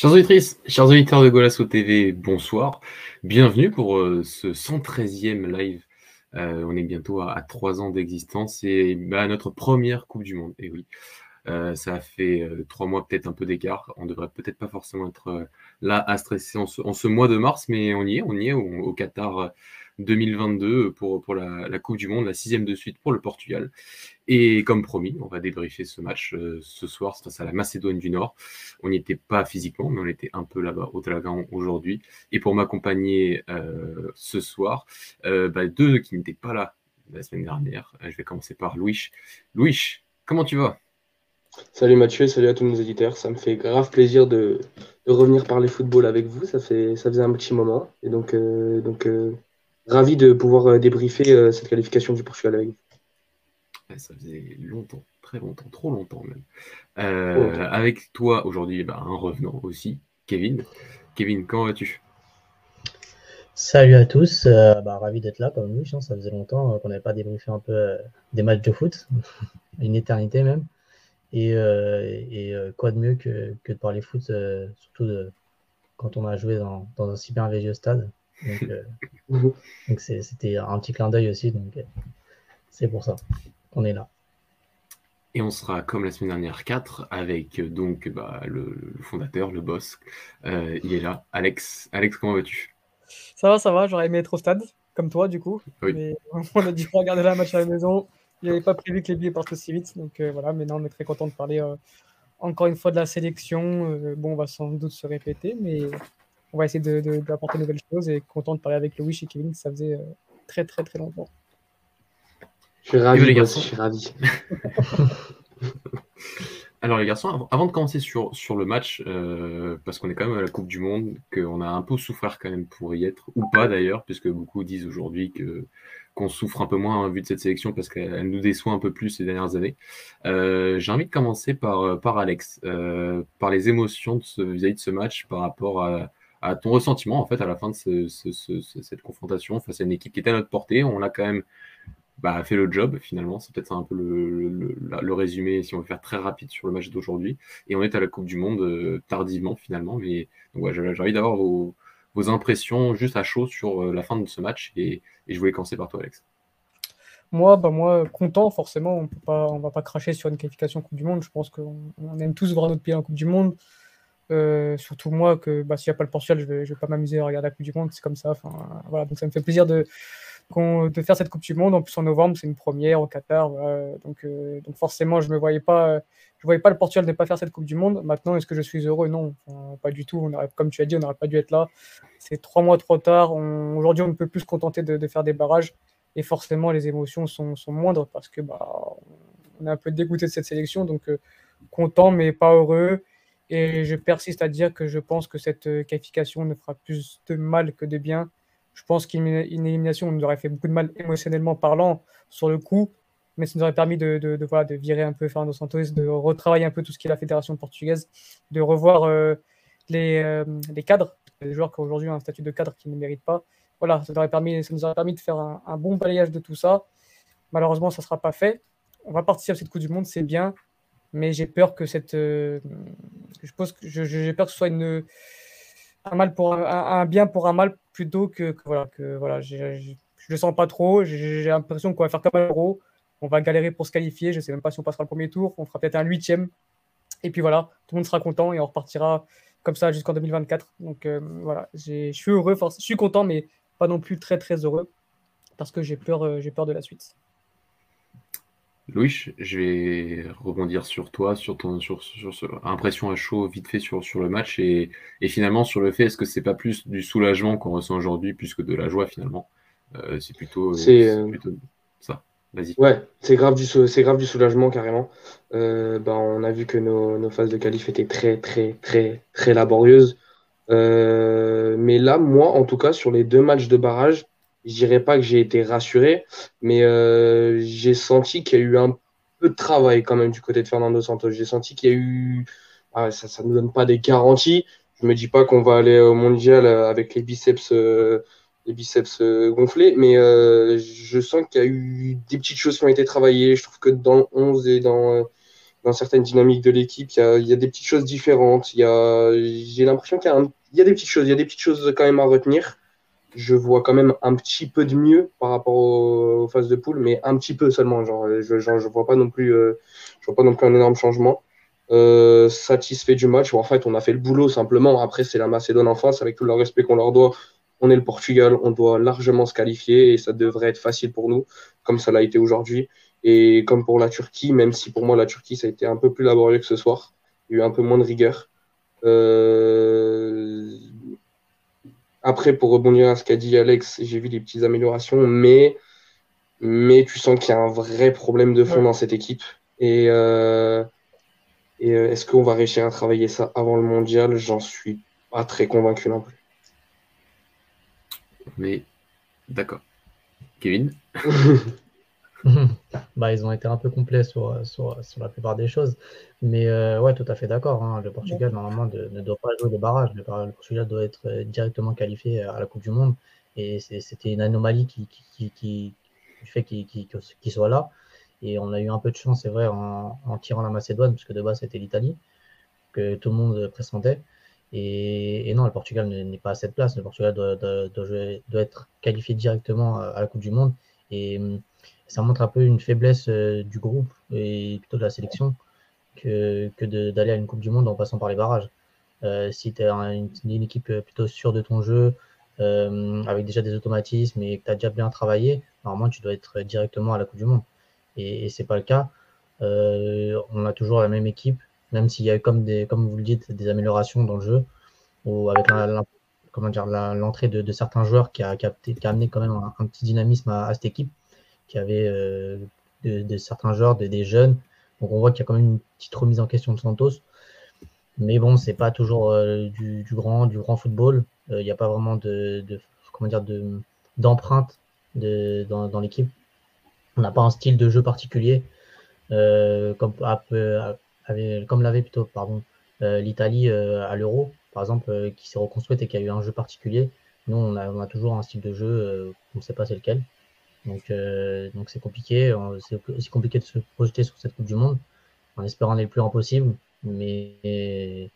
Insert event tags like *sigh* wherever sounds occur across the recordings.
Chers auditrices, chers auditeurs de Golasso TV, bonsoir. Bienvenue pour euh, ce 113e live. Euh, on est bientôt à, trois ans d'existence et bah, notre première Coupe du Monde. Et oui, euh, ça a fait trois mois peut-être un peu d'écart. On devrait peut-être pas forcément être là à stresser en ce, mois de mars, mais on y est, on y est au Qatar 2022 pour, pour la, Coupe du Monde, la sixième de suite pour le Portugal. Et comme promis, on va débriefer ce match euh, ce soir face à la Macédoine du Nord. On n'y était pas physiquement, mais on était un peu là-bas au Talagan aujourd'hui. Et pour m'accompagner euh, ce soir, euh, bah, deux qui n'étaient pas là la semaine dernière. je vais commencer par Louis. Louis, comment tu vas? Salut Mathieu, salut à tous nos éditeurs. Ça me fait grave plaisir de, revenir parler football avec vous. Ça, fait, ça faisait un petit moment. Et donc, donc ravi de pouvoir euh, débriefer euh, cette qualification du Portugal avec vous. ça faisait longtemps, très longtemps, trop longtemps même. Euh, avec toi aujourd'hui, bah, un revenant aussi, Kevin. Kevin, comment vas-tu? Salut à tous, bah, ravi d'être là comme nous. Hein. ça faisait longtemps qu'on n'avait pas débriefé un peu des matchs de foot, *laughs* une éternité même. Et, quoi de mieux que, de parler foot, surtout quand on a joué dans, dans un si merveilleux stade. Donc, euh, c'était un petit clin d'œil aussi. Donc euh, c'est pour ça qu'on est là. Et on sera comme la semaine dernière 4 avec euh, donc bah, le, fondateur, le boss. il est là. Alex, Alex comment vas-tu? Ça va, ça va. J'aurais aimé être au stade, comme toi du coup. Mais *laughs* on a dû regarder la match à la maison. Il n'avait pas prévu que les billets partent aussi vite. Donc voilà, mais non, on est très content de parler encore une fois de la sélection. bon, on va sans doute se répéter, mais on va essayer d'apporter de, de, nouvelles choses et content de parler avec Louis et Kevin, ça faisait euh, très très très longtemps. Je suis ravi, les garçons. Je suis ravi. *laughs* Alors les garçons, avant de commencer sur, sur le match, euh, parce qu'on est quand même à la Coupe du Monde, qu'on a un peu souffert quand même pour y être, ou pas d'ailleurs, puisque beaucoup disent aujourd'hui que qu'on souffre un peu moins en vue de cette sélection parce qu'elle nous déçoit un peu plus ces dernières années. Euh, j'ai envie de commencer par, par Alex, par les émotions vis-à-vis -vis de ce match par rapport à, à ton ressentiment en fait à la fin de cette confrontation face à une équipe qui était à notre portée. On a quand même bah, fait le job finalement. C'est peut-être un peu le, résumé si on veut faire très rapide sur le match d'aujourd'hui. Et on est à la Coupe du Monde euh, tardivement finalement. Mais j'ai envie d'avoir vos, impressions juste à chaud sur euh, la fin de ce match. Et, je voulais commencer par toi, Alex. Moi, bah moi, content, forcément, on ne va pas cracher sur une qualification Coupe du Monde. Je pense qu'on aime tous voir notre pays en Coupe du Monde. Euh, surtout moi, que bah, s'il n'y a pas le Portugal, je ne vais, pas m'amuser à regarder la Coupe du Monde, c'est comme ça. Voilà, donc ça me fait plaisir de, de faire cette Coupe du Monde. En plus, en novembre, c'est une première au Qatar. Donc, euh, donc forcément, je ne voyais pas. Je voyais pas le Portugal ne pas faire cette Coupe du Monde. Maintenant, est-ce que je suis heureux? Non, pas du tout. Comme tu as dit, on n'aurait pas dû être là. C'est trois mois trop tard. Aujourd'hui, on ne peut plus se contenter de, faire des barrages. Et forcément, les émotions sont, sont moindres parce que bah, est un peu dégoûté de cette sélection. Donc, euh, content, mais pas heureux. Et je persiste à dire que je pense que cette euh, qualification ne fera plus de mal que de bien. Je pense qu'une élimination nous aurait fait beaucoup de mal émotionnellement parlant sur le coup, mais ça nous aurait permis de, voilà, de virer un peu Fernando Santos, de retravailler un peu tout ce qui est la fédération portugaise, de revoir euh, les, euh, les, cadres, les joueurs qui ont aujourd'hui un statut de cadre qui ne méritent pas. Voilà, ça nous aurait permis, de faire un, un bon balayage de tout ça. Malheureusement, ça ne sera pas fait. On va partir à cette Coupe du Monde, c'est bien mais j'ai peur que cette. Euh, je pense que j'ai peur que ce soit une, un mal pour un, bien pour un mal plutôt que, voilà que voilà. je le sens pas trop. J'ai l'impression qu'on va faire comme un. On va galérer pour se qualifier. Je ne sais même pas si on passera le premier tour. On fera peut-être un huitième. Et puis voilà, tout le monde sera content et on repartira comme ça jusqu'en 2024. Donc euh, voilà, je suis heureux, je suis content, mais pas non plus très très heureux parce que j'ai peur, euh, j'ai peur de la suite. Louis, je vais rebondir sur toi, sur ton sur, sur, impression à chaud vite fait sur, sur le match et, finalement sur le fait est-ce que c'est pas plus du soulagement qu'on ressent aujourd'hui plus que de la joie finalement? Euh, C'est plutôt, euh, plutôt, ça. Vas-y. Ouais, c'est grave du c'est grave du soulagement carrément. Euh, bah, on a vu que nos, nos, phases de qualif étaient très très très très laborieuses. mais là, moi en tout cas sur les deux matchs de barrage, je dirais pas que j'ai été rassuré, mais euh, j'ai senti qu'il y a eu un peu de travail quand même du côté de Fernando Santos. J'ai senti qu'il y a eu. Ah, ça ne nous donne pas des garanties. Je me dis pas qu'on va aller au mondial avec les biceps, euh, les biceps euh, gonflés, mais je sens qu'il y a eu des petites choses qui ont été travaillées. Je trouve que dans le 11 et dans, dans certaines dynamiques de l'équipe. Il y a, des petites choses différentes. J'ai l'impression qu'il y, a des petites choses. Il y a des petites choses quand même à retenir. Je vois quand même un petit peu de mieux par rapport aux, phases de poule, mais un petit peu seulement. Genre, je ne vois, pas non plus, euh, vois pas non plus un énorme changement. Euh, satisfait du match. en fait, on a fait le boulot simplement. Après, c'est la Macédoine en face, avec tout le respect qu'on leur doit. On est le Portugal, on doit largement se qualifier et ça devrait être facile pour nous, comme ça l'a été aujourd'hui. Et comme pour la Turquie, même si pour moi la Turquie ça a été un peu plus laborieux que ce soir, il y a eu un peu moins de rigueur. Euh, après, pour rebondir à ce qu'a dit Alex, j'ai vu des petites améliorations, mais, mais tu sens qu'il y a un vrai problème de fond dans cette équipe. Et, euh, et euh, est-ce qu'on va réussir à travailler ça avant le mondial? J'en suis pas très convaincu non plus. Mais d'accord. Kevin? *laughs* bah, ils ont été un peu complets sur, sur, la plupart des choses. Mais euh, ouais, tout à fait d'accord. Hein. Le Portugal, normalement, ne doit pas jouer les barrages. Le, Portugal doit être euh, directement qualifié à la Coupe du Monde. Et c'était une anomalie qui, fait qu'il soit là. Et on a eu un peu de chance, c'est vrai, en, tirant la Macédoine, puisque de base, c'était l'Italie, que tout le monde pressentait. Et, non, le Portugal n'est pas à cette place. Le Portugal doit, être qualifié directement à la Coupe du Monde. Hum, ça montre un peu une faiblesse euh, du groupe et plutôt de la sélection que, que d'aller à une Coupe du Monde en passant par les barrages. Euh, si tu es une, équipe plutôt sûre de ton jeu, euh, avec déjà des automatismes et que tu as déjà bien travaillé, normalement tu dois être directement à la Coupe du Monde. Et, et ce n'est pas le cas. on a toujours la même équipe, même s'il y a comme, des, comme vous le dites, des améliorations dans le jeu, ou avec l'entrée de, de, certains joueurs qui a, qui a, amené quand même un, petit dynamisme à cette équipe qui avait euh, de, certains joueurs, des jeunes. Donc on voit qu'il y a quand même une petite remise en question de Santos. Mais bon, c'est pas toujours euh, du, grand, du grand football. Euh, il n'y a pas vraiment de, comment dire de d'empreinte de, dans, l'équipe. On n'a pas un style de jeu particulier, comme, comme l'avait plutôt pardon, l'Italie à l'Euro, par exemple, qui s'est reconstruite et qui a eu un jeu particulier. Nous, on a, on a toujours un style de jeu, on ne sait pas c'est lequel. Donc, euh, donc c'est compliqué. C'est aussi compliqué de se projeter sur cette Coupe du Monde en espérant les plus en possible. Mais,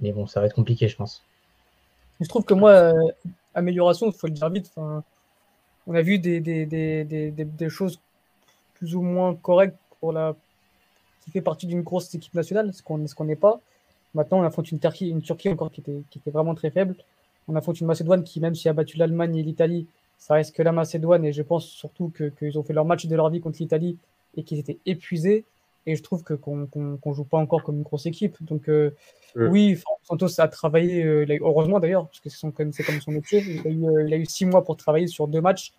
mais bon, ça va être compliqué, je pense. Je trouve que moi, euh, amélioration, il faut le dire vite. on a vu des, des, des, des, choses plus ou moins correctes pour la qui fait partie d'une grosse équipe nationale, ce qu'on ce n'est pas. Maintenant, on affronte une Turquie, une Turquie encore qui était, qui était vraiment très faible. On affronte une Macédoine qui, même si a battu l'Allemagne et l'Italie, ça reste que la Macédoine et je pense surtout qu'ils ont fait leur match de leur vie contre l'Italie et qu'ils étaient épuisés. Et je trouve que qu'on ne joue pas encore comme une grosse équipe. Donc euh, oui, Santos a travaillé, euh, heureusement d'ailleurs, parce que c'est comme, comme son métier. Euh, il a, eu, six mois pour travailler sur deux matchs.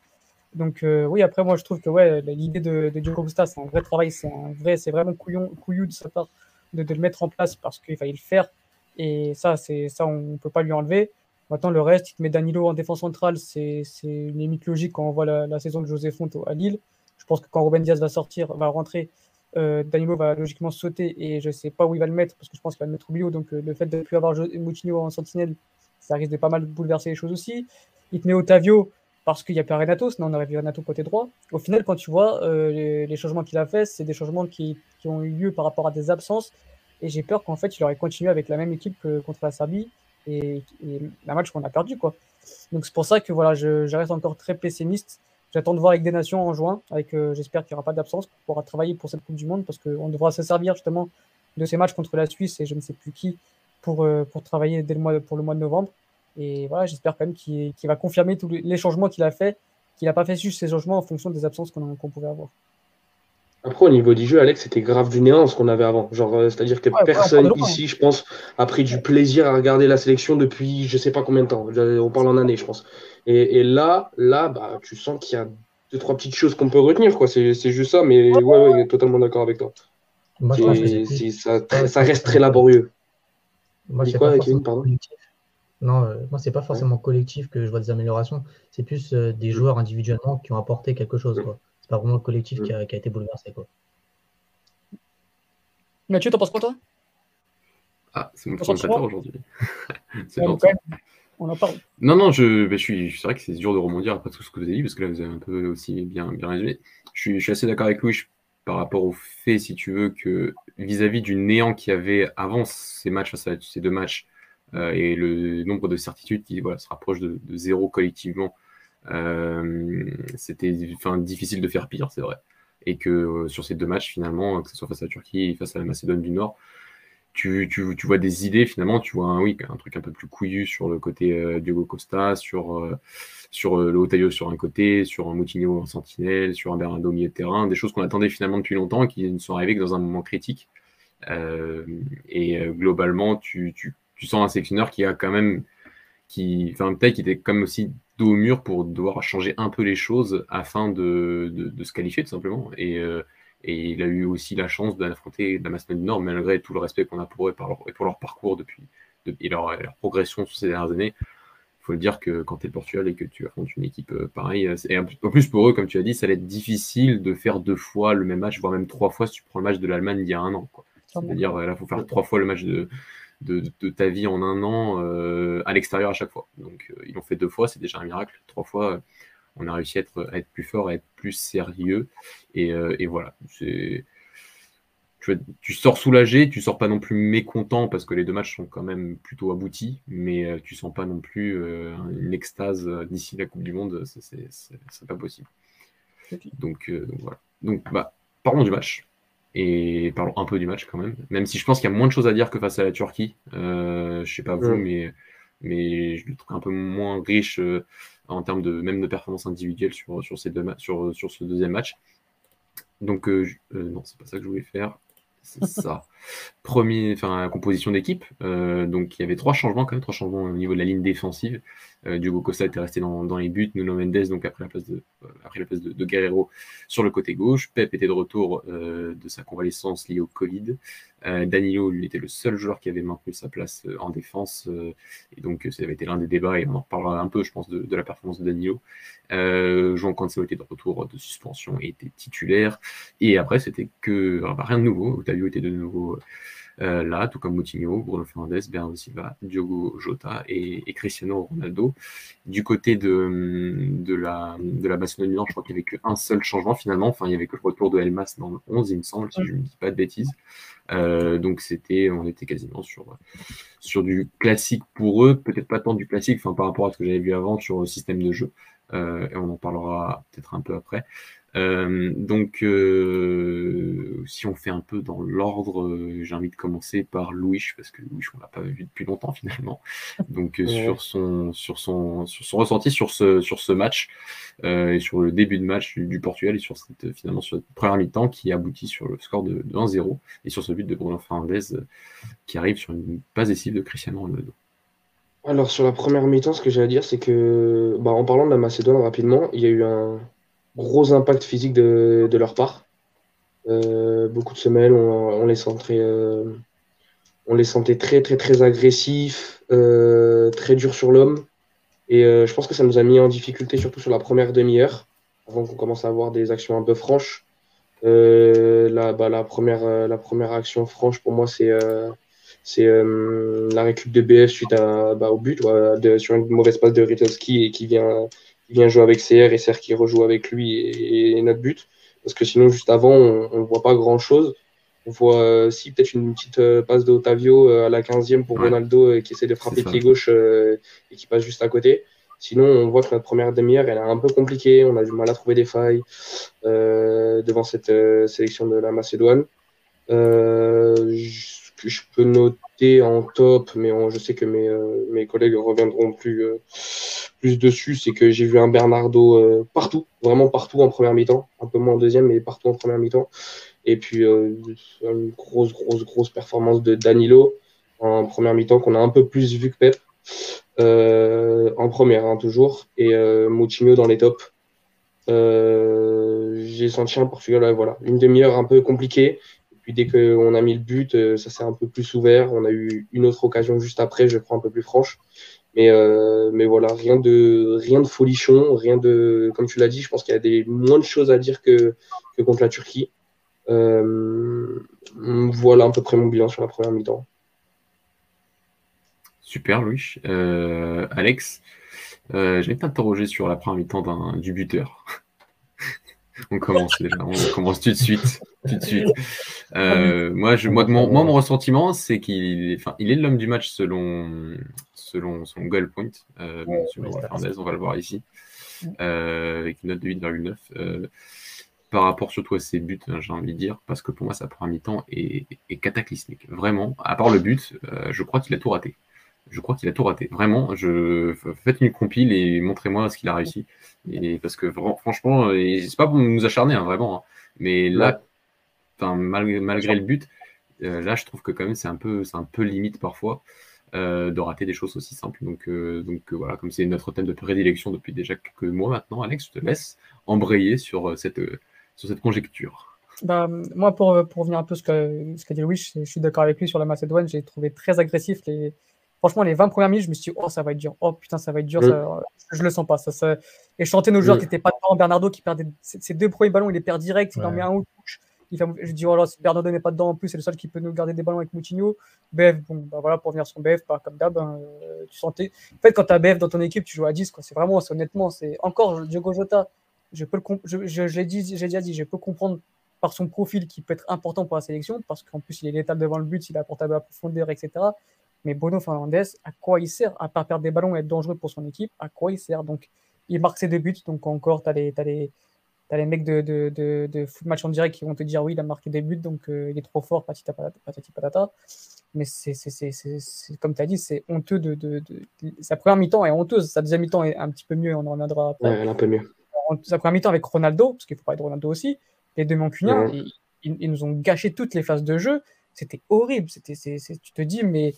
Donc oui, après moi je trouve que ouais, l'idée de, de Diogo Costa, c'est un vrai travail, c'est vrai, c'est vraiment couillon, couillou de sa part de, de, le mettre en place parce qu'il fallait le faire. Et ça, c'est ça, on ne peut pas lui enlever. Maintenant, le reste, il te met Danilo en défense centrale, c'est une limite logique quand on voit la, saison de José Font à Lille. Je pense que quand Ruben Diaz va sortir, va rentrer, euh, Danilo va logiquement sauter et je ne sais pas où il va le mettre parce que je pense qu'il va le mettre au milieu. Donc euh, le fait de ne plus avoir Moutinho en sentinelle, ça risque de pas mal bouleverser les choses aussi. Il te met Otavio parce qu'il n'y a pas Renato, sinon on aurait vu Renato côté droit. Au final, quand tu vois euh, les, changements qu'il a fait, c'est des changements qui, qui, ont eu lieu par rapport à des absences. Et j'ai peur qu'en fait, il aurait continué avec la même équipe que contre la Serbie et, la match qu'on a perdu. Quoi. Donc c'est pour ça que voilà, je, reste encore très pessimiste. J'attends de voir avec des nations en juin, avec euh, j'espère qu'il n'y aura pas d'absence, qu'on pourra travailler pour cette Coupe du Monde, parce qu'on devra se servir justement de ces matchs contre la Suisse et je ne sais plus qui pour, euh, pour travailler dès le mois, pour le mois de novembre. Et voilà, j'espère quand même qu'il va confirmer tous les changements qu'il a fait, qu'il n'a pas fait juste ces changements en fonction des absences qu'on pouvait avoir. Après, au niveau du jeu, Alex, c'était grave du néant ce qu'on avait avant. Genre, euh, c'est-à-dire que personne ici, je pense, a pris du plaisir à regarder la sélection depuis je sais pas combien de temps. On parle en années, je pense. Et, là, là, bah, tu sens qu'il y a deux, trois petites choses qu'on peut retenir, quoi. C'est juste ça, mais ouais, ouais, totalement d'accord avec toi. ça, reste très laborieux. Moi, c'est quoi, Kevin, pardon non, euh, moi, c'est pas forcément collectif que je vois des améliorations. C'est plus euh, des joueurs individuellement qui ont apporté quelque chose. Quoi pas vraiment le collectif qui, a, été bouleversé. Quoi. Mathieu, t'en penses quoi, toi? Ah, c'est mon présentateur aujourd'hui. *laughs* c'est On en parle. Non, non, je, ben, je suis, c'est vrai que c'est dur de rebondir après tout ce que vous avez dit, parce que là, vous avez un peu aussi bien, bien résumé. Je suis, je suis assez d'accord avec Louis. Je par rapport au fait, si tu veux, que vis-à-vis du néant qu'il y avait avant ces matchs, ces deux matchs, euh, et le nombre de certitudes qui voilà, se rapproche de, zéro collectivement, euh, c'était difficile de faire pire, c'est vrai. Et que euh, sur ces deux matchs, finalement, que ce soit face à la Turquie et face à la Macédoine du Nord, tu, tu, vois des idées finalement, tu vois un, oui, un truc un peu plus couillu sur le côté euh, Diogo Costa, sur, euh, sur euh, le Otayo sur un côté, sur un Moutinho en sentinelle, sur un Bernardo au milieu de terrain, des choses qu'on attendait finalement depuis longtemps qui ne sont arrivées que dans un moment critique. et globalement, tu, tu, sens un sélectionneur qui a quand même, qui, enfin peut-être qui était comme aussi dos au mur pour devoir changer un peu les choses afin de, de, de se qualifier tout simplement. Et et il a eu aussi la chance d'affronter la Macédoine du Nord, malgré tout le respect qu'on a pour eux et pour leur parcours depuis, et leur, progression sur ces dernières années. Il faut le dire que quand tu es Portugal et que tu affrontes une équipe euh, pareille, euh, et en plus pour eux, comme tu as dit, ça allait être difficile de faire deux fois le même match, voire même trois fois si tu prends le match de l'Allemagne il y a un an. C'est-à-dire, là, il faut faire trois fois le match de, de, ta vie en un an euh, à l'extérieur à chaque fois. Donc, ils l'ont fait deux fois, c'est déjà un miracle. Trois fois, on a réussi à être, être plus fort, à être plus sérieux. Et, euh, voilà, tu, tu, sors soulagé, tu sors pas non plus mécontent parce que les deux matchs sont quand même plutôt aboutis, mais euh, tu sens pas non plus euh, une extase d'ici la Coupe du Monde, c'est pas possible. Donc, voilà. Donc bah, parlons du match. Et parlons un peu du match quand même, même si je pense qu'il y a moins de choses à dire que face à la Turquie. je sais pas vous, mais, mais je le trouve un peu moins riche en termes de même de performance individuelle sur, sur, ces deux sur, sur ce deuxième match. Donc, euh, euh, non, c'est pas ça que je voulais faire. C'est *laughs* ça. Premier, enfin, composition d'équipe. Euh, donc, il y avait trois changements quand même, trois changements au niveau de la ligne défensive. Euh, Diogo Costa était resté dans, les buts. Nuno Mendes, donc après la place de, euh, après la place de, Guerrero sur le côté gauche. Pep était de retour euh, de sa convalescence liée au Covid. Danilo, lui, était le seul joueur qui avait maintenu sa place en défense. et donc, ça avait été l'un des débats et on en reparlera un peu, je pense, de, de la performance de Danilo. Euh, Jean Cancelo était de retour de suspension et était titulaire. Et après, c'était que rien de nouveau. Otavio était de nouveau euh, là, tout comme Moutinho, Bruno Fernandes, Bernardo Silva, Diogo Jota et, Cristiano Ronaldo. Du côté de, de la, de la du Nord, je crois qu'il n'y avait qu'un seul changement finalement. Enfin, il n'y avait que le retour de Elmas dans le 11, il me semble, si je ne dis pas de bêtises. Euh, donc c'était, on était quasiment sur, sur du classique pour eux, peut-être pas tant du classique, enfin par rapport à ce que j'avais vu avant sur le système de jeu, euh, et on en parlera peut-être un peu après. Euh, donc, euh, si on fait un peu dans l'ordre, euh, j'ai envie de commencer par Louis, parce que Louis, on l'a pas vu depuis longtemps finalement. Donc, sur, son, sur, son, sur son ressenti sur ce, sur ce match, et sur le début de match du, Portugal, et sur cette, finalement sur cette première mi-temps qui aboutit sur le score de, 1-0, et sur ce but de Bruno Fernandes qui arrive sur une passe décisive de Cristiano Ronaldo. Alors, sur la première mi-temps, ce que j'ai à dire, c'est que, bah, en parlant de la Macédoine rapidement, il y a eu un gros impact physique de, leur part. Euh, beaucoup de semaines, on, les sentait, euh, on les sentait très très très agressifs, euh, très durs sur l'homme. Et je pense que ça nous a mis en difficulté, surtout sur la première demi-heure, avant qu'on commence à avoir des actions un peu franches. La, bah, la, première, la première action franche pour moi, c'est la récup de BF suite à, bah, au but, sur une mauvaise passe de Ritowski et qui vient il vient jouer avec CR et CR qui rejoue avec lui et, notre but. Parce que sinon, juste avant, on ne voit pas grand chose. On voit euh, si peut-être une petite euh, passe de Otavio euh, à la 15e pour Ronaldo qui essaie de frapper pied gauche et qui passe juste à côté. Sinon, on voit que notre première demi-heure, elle est un peu compliquée. On a du mal à trouver des failles devant cette sélection de la Macédoine. Que je peux noter en top, mais je sais que mes, mes collègues reviendront plus, plus dessus, c'est que j'ai vu un Bernardo euh, partout, vraiment partout en première mi-temps, un peu moins en deuxième, mais partout en première mi-temps. Et puis euh, une grosse, grosse, grosse performance de Danilo en première mi-temps qu'on a un peu plus vu que Pep. Euh, en première, hein, toujours. Et Moutinho dans les tops. j'ai senti un Portugal, voilà, une demi-heure un peu compliquée. Puis dès qu'on a mis le but, ça s'est un peu plus ouvert. On a eu une autre occasion juste après, je crois, un peu plus franche. Mais, euh, mais voilà, rien de, rien de folichon, rien de. Comme tu l'as dit, je pense qu'il y a des, moins de choses à dire que, que contre la Turquie. Euh, voilà à peu près mon bilan sur la première mi-temps. Super, Louis. Euh, Alex, je vais t'interroger sur la première mi-temps du buteur. On commence déjà, on commence tout de suite. Tout de suite. Euh, moi, je, moi, mon, mon ressentiment, c'est qu'il enfin, il est l'homme du match selon, selon son goal point. Euh, on va le voir ici, euh, avec une note de 8,9. Euh, par rapport surtout à ses buts, hein, j'ai envie de dire, parce que pour moi, sa première mi-temps est, est, cataclysmique. Vraiment, à part le but, euh, je crois qu'il a tout raté. Je crois qu'il a tout raté. Vraiment, je faites une compile et montrez-moi ce qu'il a réussi. Et parce que franchement, c'est pas pour nous acharner, hein, vraiment. Hein. Mais là, malgré, malgré le but, euh, là, je trouve que quand même c'est un peu, un peu limite parfois euh, de rater des choses aussi simples. Donc, euh, donc voilà, comme c'est notre thème de prédilection depuis déjà quelques mois maintenant, Alex, je te laisse embrayer sur cette, sur cette conjecture. Bah, moi, pour, pour revenir un peu ce qu'a ce dit Louis, je, je suis d'accord avec lui sur la Macédoine. J'ai trouvé très agressif les, Franchement, les 20 premières minutes, je me suis dit, oh, ça va être dur. Oh putain, ça va être dur. Ça... Je le sens pas. Ça, ça... Et je chantais nos joueurs qui n'étaient pas dedans. Bernardo qui perdait ses deux premiers ballons, il les perd direct. Il en met un ou touche. Il fait... Je dis, oh là, si Bernardo n'est pas dedans en plus, c'est le seul qui peut nous garder des ballons avec Moutinho. BF, bon, bah voilà, pour venir sur BF, bah, comme d'hab, hein, euh, tu sentais. En fait, quand tu as BF dans ton équipe, tu joues à 10. C'est vraiment, honnêtement, c'est encore Diogo Jota. Je peux le je, je, je l'ai déjà dit, je peux comprendre par son profil qui peut être important pour la sélection, parce qu'en plus, il est létal devant le but, il a portable à profondeur, etc. Mais Bruno Fernandez, à quoi il sert À part perdre des ballons et être dangereux pour son équipe, à quoi il sert? Donc, il marque ses deux buts. Donc, encore, tu as les, as as les mecs de, de, de, de, foot match en direct qui vont te dire oui, il a marqué des buts, donc euh, il est trop fort, patati patata. Mais c'est comme tu as dit, c'est honteux. De, de, Sa première mi-temps est honteuse. Sa deuxième mi-temps est un petit peu mieux, on en reviendra après. Ouais, elle est un peu mieux. Sa première mi-temps avec Ronaldo, parce qu'il faut parler de Ronaldo aussi, les deux mancuniens, ils, nous ont gâché toutes les phases de jeu. C'était horrible. C'était, tu te dis, mais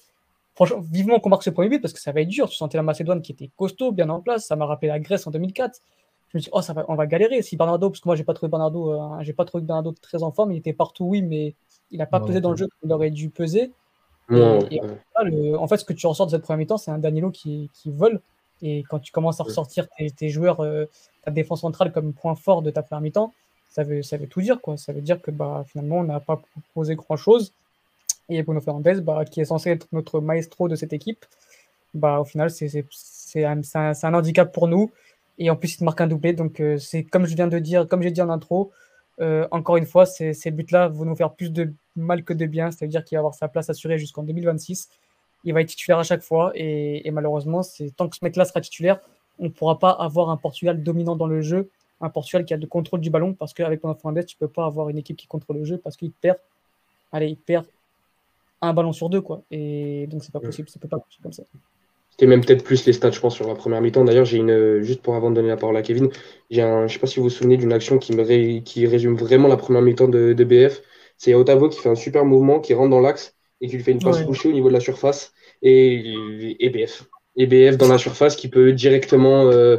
Franchement, vivement qu'on marque ce premier but parce que ça va être dur. Tu sentais la Macédoine qui était costaud, bien en place. Ça m'a rappelé la Grèce en 2004. Je me dis, oh, ça va, on va galérer. Si Bernardo, parce que moi, j'ai pas trouvé Bernardo, euh, j'ai pas trouvé Bernardo très en forme. Il était partout, oui, mais il n'a pas pesé dans le jeu comme il aurait dû peser. en fait, ce que tu ressors de cette première mi-temps, c'est un Danilo qui, qui, vole. Et quand tu commences à ressortir tes, joueurs, euh, ta défense centrale comme point fort de ta première mi-temps, ça veut, ça veut tout dire. Quoi. Ça veut dire que bah, finalement, on n'a pas proposé grand-chose. Et Bruno Fernandez, bah, qui est censé être notre maestro de cette équipe, bah, au final, c'est un, un, handicap pour nous. Et en plus, il marque un doublé. Donc, euh, c'est comme je viens de dire, comme j'ai dit en intro, euh, encore une fois, ces, ces buts-là vont nous faire plus de mal que de bien. C'est-à-dire qu'il va avoir sa place assurée jusqu'en 2026. Il va être titulaire à chaque fois. Et, et malheureusement, tant que ce mec-là sera titulaire, on ne pourra pas avoir un Portugal dominant dans le jeu, un Portugal qui a le contrôle du ballon. Parce qu'avec Bruno Fernandez, tu ne peux pas avoir une équipe qui contrôle le jeu parce qu'il perd. Allez, il perd un ballon sur deux, quoi. Et donc, c'est pas possible, ça peut pas marcher comme ça. C'était même peut-être plus les stats, je pense, sur la première mi-temps. D'ailleurs, j'ai une, juste pour avant de donner la parole à Kevin, j'ai un, je sais pas si vous vous souvenez d'une action qui, me qui résume vraiment la première mi-temps de, de, BF. C'est Otavo qui fait un super mouvement, qui rentre dans l'axe et qui lui fait une passe couchée au niveau de la surface. Et, et BF. Et BF dans la surface qui peut directement euh,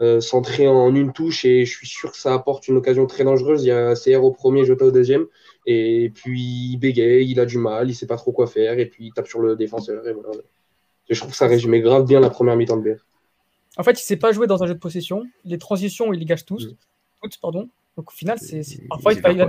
euh, centrer en une touche. Et je suis sûr que ça apporte une occasion très dangereuse. Il y a CR au premier, Jota au deuxième. Et puis il bégaye, il a du mal, il sait pas trop quoi faire, et puis il tape sur le défenseur. Et voilà. Je trouve que ça résumait grave bien la première mi-temps de BF. En fait, il sait pas jouer dans un jeu de possession. Les transitions, il les gâche tous. Mm. Toutes, pardon. Donc au final, c'est parfois il, va,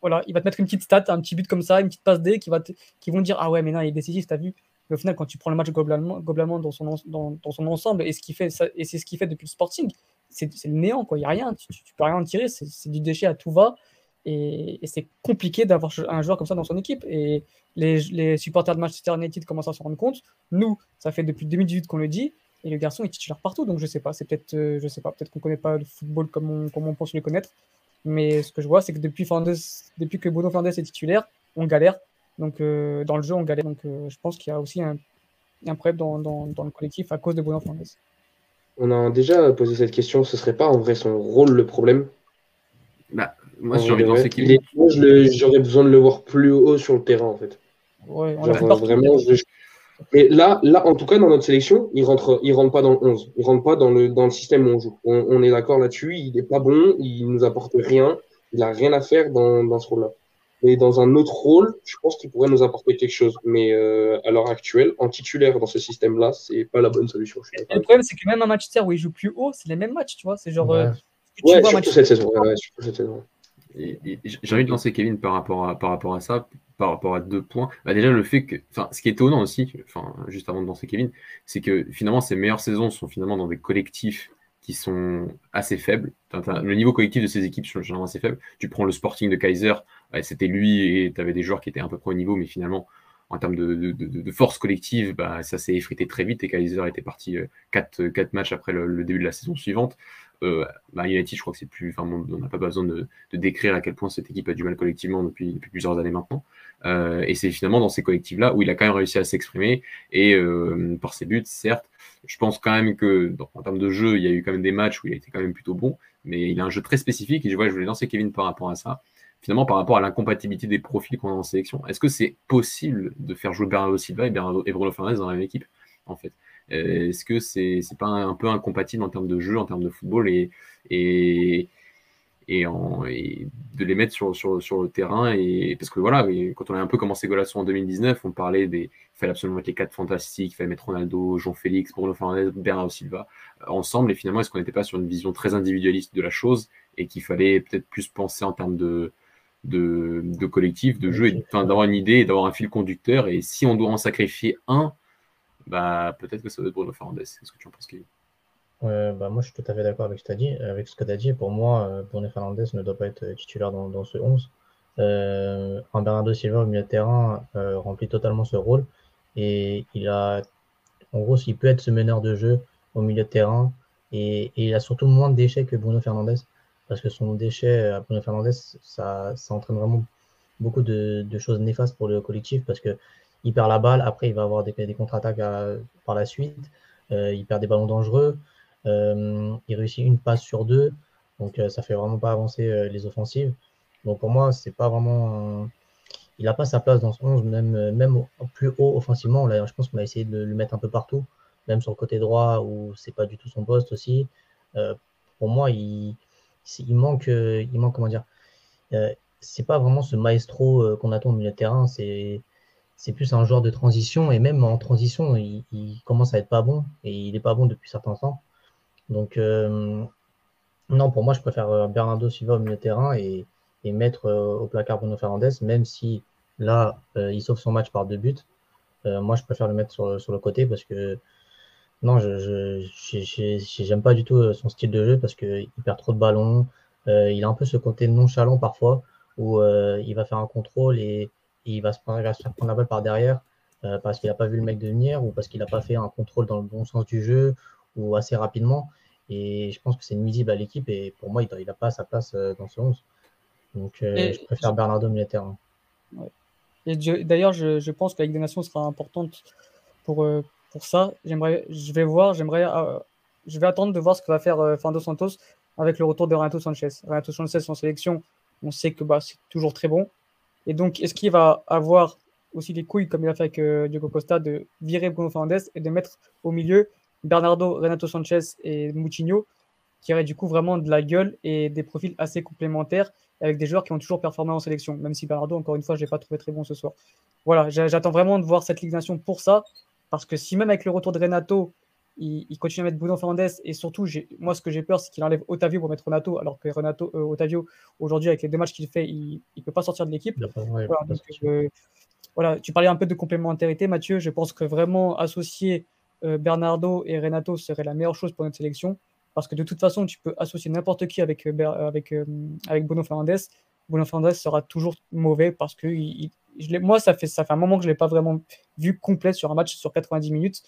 voilà, il va te mettre une petite stat, un petit but comme ça, une petite passe D qui, va qui vont dire Ah ouais, mais non, il est décisif, t'as vu. Mais au final, quand tu prends le match globalement, dans, son, dans, dans, son ensemble, et, c'est ce qu'il fait depuis le Sporting, c'est le néant, quoi. Il n'y a rien, tu, tu, peux rien en tirer, c'est du déchet à tout va. Et, c'est compliqué d'avoir un joueur comme ça dans son équipe. Et les, supporters de Manchester United commencent à s'en rendre compte. Nous, ça fait depuis 2018 qu'on le dit. Et le garçon est titulaire partout. Donc je sais pas. C'est peut-être, euh, je sais pas. Peut-être qu'on connaît pas le football comme on, comme on pense le connaître. Mais ce que je vois, c'est que depuis, depuis que Bruno Fernandes est titulaire, on galère. Donc euh, dans le jeu, on galère. Donc euh, je pense qu'il y a aussi un, un problème dans, dans, dans, le collectif à cause de Bruno Fernandes. On a déjà posé cette question. Ce serait pas en vrai son rôle le problème? Bah, moi, j'ai envie de lancer J'aurais besoin de le voir plus haut sur le terrain, en fait. Ouais, vraiment, Mais là, là, en tout cas, dans notre sélection, il rentre, il rentre pas dans le 11. Il rentre pas dans le, dans le système où on joue. On, est d'accord là-dessus. Il n'est pas bon. Il nous apporte rien. Il n'a rien à faire dans, dans ce rôle-là. Et dans un autre rôle, je pense qu'il pourrait nous apporter quelque chose. Mais euh, à l'heure actuelle, en titulaire dans ce système-là, c'est pas la bonne solution. le problème, c'est que même un Manchester où il joue plus haut, c'est les mêmes matchs, tu vois. C'est genre. Euh, ouais, surtout cette saison. Ouais, surtout cette saison. J'ai envie de lancer Kevin par rapport à, par rapport à ça, par rapport à deux points. Bah déjà, le fait que, enfin, ce qui est étonnant aussi, enfin, juste avant de lancer Kevin, c'est que finalement, ses meilleures saisons sont finalement dans des collectifs qui sont assez faibles. Le niveau collectif de ces équipes sont généralement assez faibles. Tu prends le Sporting de Kaiser, c'était lui et tu avais des joueurs qui étaient un peu près au niveau, mais finalement, en termes de, force collective, bah, ça s'est effrité très vite et Kaiser était parti 4, euh, 4 matchs après le, début de la saison suivante. Euh, bah, United, je crois que c'est plus. On n'a pas besoin de, décrire à quel point cette équipe a du mal collectivement depuis, plusieurs années maintenant. Euh, et c'est finalement dans ces collectifs-là où il a quand même réussi à s'exprimer. Et euh, par ses buts, certes, je pense quand même que en termes de jeu, il y a eu quand même des matchs où il a été quand même plutôt bon. Mais il a un jeu très spécifique. Et je, vois, je voulais lancer Kevin par rapport à ça finalement par rapport à l'incompatibilité des profils qu'on a en sélection. Est-ce que c'est possible de faire jouer Bernardo Silva et, Bernardo, et Bruno Fernandes dans la même équipe en fait? Euh, Est-ce que c'est n'est pas un, peu incompatible en termes de jeu, en termes de football et, et, de les mettre sur, le terrain et parce que voilà, quand on a un peu commencé Golasso en 2019, on parlait des il fallait absolument mettre les quatre fantastiques, il fallait mettre Ronaldo, Jean-Félix, Bruno Fernandes, Bernardo Silva euh, ensemble et finalement est-ce qu'on n'était pas sur une vision très individualiste de la chose et qu'il fallait peut-être plus penser en termes de collectif, de jeu, d'avoir une idée et d'avoir un fil conducteur? Et si on doit en sacrifier un, bah, peut-être que ça doit être Bruno Fernandez. Qu'est-ce que tu en penses, Kevin? Bah, Moi, je suis tout à fait d'accord avec ce que tu as dit. Avec ce que dit, pour moi, euh, Bruno Fernandez ne doit pas être titulaire dans, ce 11. Euh, en Bernardo Silva au milieu de terrain euh, remplit totalement ce rôle. Et il a en gros il peut être ce meneur de jeu au milieu de terrain. Et, il a surtout moins de déchets que Bruno Fernandez parce que son déchet à Bruno Fernandez, ça, ça entraîne vraiment beaucoup de, choses néfastes pour le collectif. Parce que il perd la balle, après il va avoir des, des contre-attaques par la suite, euh, il perd des ballons dangereux, euh, il réussit une passe sur deux, donc euh, ça fait vraiment pas avancer les offensives. Donc pour moi, c'est pas vraiment. Il n'a pas sa place dans ce 11, même, même plus haut offensivement. Je pense qu'on a essayé de le mettre un peu partout, même sur le côté droit où c'est pas du tout son poste aussi. pour moi, il, il manque, euh, il manque comment dire, euh, c'est pas vraiment ce maestro euh, qu'on attend au milieu de terrain, c'est c'est plus un joueur de transition et même en transition, il, commence à être pas bon et il est pas bon depuis certains temps. Donc non, pour moi, je préfère Bernardo Silva au milieu de terrain et, mettre au placard Bruno Fernandez, même si là, il sauve son match par deux buts. moi, je préfère le mettre sur, le côté parce que non, je n'aime pas du tout euh, son style de jeu parce qu'il perd trop de ballons. Euh, il a un peu ce côté nonchalant parfois où euh, il va faire un contrôle et, il, va se prendre la balle par derrière parce qu'il n'a pas vu le mec de venir ou parce qu'il n'a pas fait un contrôle dans le bon sens du jeu ou assez rapidement. Et je pense que c'est nuisible à l'équipe et pour moi, il n'a pas sa place dans ce 11. Donc je préfère Bernardo Militaire. Et d'ailleurs, je, je, pense que la Ligue des Nations sera importante pour, pour ça, j'aimerais, je vais voir, j'aimerais, euh, je vais attendre de voir ce que va faire euh, Fernando Santos avec le retour de Renato Sanchez. Renato Sanchez en sélection, on sait que bah, c'est toujours très bon. Et donc, est-ce qu'il va avoir aussi les couilles, comme il a fait avec euh, Diego Costa, de virer Bruno Fernandes et de mettre au milieu Bernardo, Renato Sanchez et Moutinho, qui auraient du coup vraiment de la gueule et des profils assez complémentaires avec des joueurs qui ont toujours performé en sélection, même si Bernardo, encore une fois, je ne l'ai pas trouvé très bon ce soir. Voilà, j'attends vraiment de voir cette Ligue Nation pour ça, parce que si même avec le retour de Renato, il, continue à mettre Bruno Fernandez, et surtout, moi, ce que j'ai peur, c'est qu'il enlève Otavio pour mettre Renato, alors que Renato, euh, Otavio, aujourd'hui, avec les deux matchs qu'il fait, il ne peut pas sortir de l'équipe. Voilà, tu parlais un peu de complémentarité, Mathieu. Je pense que vraiment associer euh, Bernardo et Renato serait la meilleure chose pour notre sélection, parce que de toute façon, tu peux associer n'importe qui avec, euh, avec, avec Bruno Fernandez. Bruno Fernandez sera toujours mauvais parce que il, moi, ça fait, ça fait un moment que je ne l'ai pas vraiment vu complet sur un match sur 90 minutes.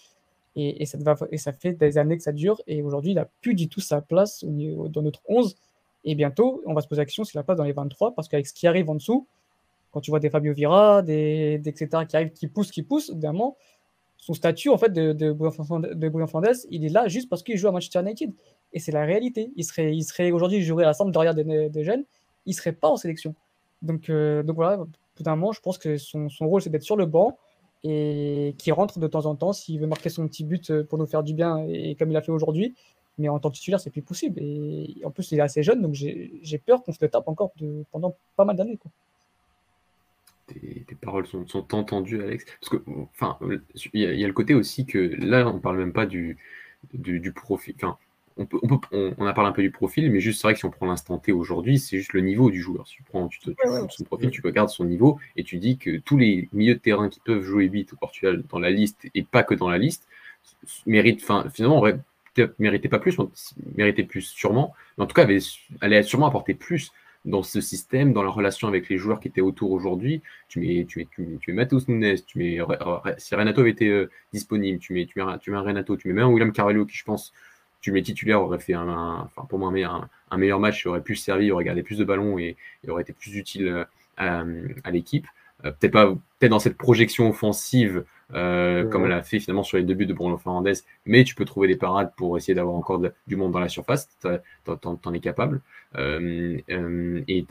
Et, ça, et ça fait des années que ça dure. Et aujourd'hui, il n'a plus du tout sa place dans notre 11. Et bientôt, on va se poser la question s'il a pas dans les 23. Parce qu'avec ce qui arrive en dessous, quand tu vois des Fabio Vira, des, etc., qui arrivent, qui poussent, qui poussent, évidemment, son statut en fait de, de, Bruno il est là juste parce qu'il joue à Manchester United. Et c'est la réalité. Il serait, il serait aujourd'hui, jouerait à la centre derrière des, jeunes, il serait pas en sélection. Donc, euh, donc voilà, bout d'un moment, je pense que son, rôle, c'est d'être sur le banc et qui rentre de temps en temps s'il veut marquer son petit but euh, pour nous faire du bien, comme il a fait aujourd'hui. Mais en tant que titulaire, c'est plus possible. Et en plus, il est assez jeune, donc j'ai peur qu'on se le tape encore pendant pas mal d'années. Tes, paroles sont, sont, entendues, Alex. Parce que, enfin, il y, a le côté aussi que là, on parle même pas du, du, du profit. Enfin, on, peut, on, a parlé un peu du profil, mais juste c'est vrai que si on prend l'instant T aujourd'hui, c'est juste le niveau du joueur. Si tu prends tu, son profil, tu regardes son niveau et tu dis que tous les milieux de terrain qui peuvent jouer 8 au Portugal dans la liste et pas que dans la liste méritent, enfin, finalement, méritait pas plus, méritait plus sûrement, mais en tout cas, allait sûrement apporter plus dans ce système, dans la relation avec les joueurs qui étaient autour aujourd'hui. Tu mets, tu mets, tu, mets Matos Nunes, tu mets, si Renato avait été euh, disponible, tu mets, tu, mets, tu mets un Renato, tu mets même William Carvalho qui, je pense, tu mets titulaire, aurait fait un, enfin, pour moi un, un, meilleur match, aurait pu servir, il aurait gardé plus de ballons et il aurait été plus utile euh, à, à l'équipe. Euh, peut-être pas, peut-être dans cette projection offensive euh, comme elle a fait finalement sur les deux buts de Bruno Fernandez, mais tu peux trouver des parades pour essayer d'avoir encore du monde dans la surface, t'en es capable. Euh, euh, et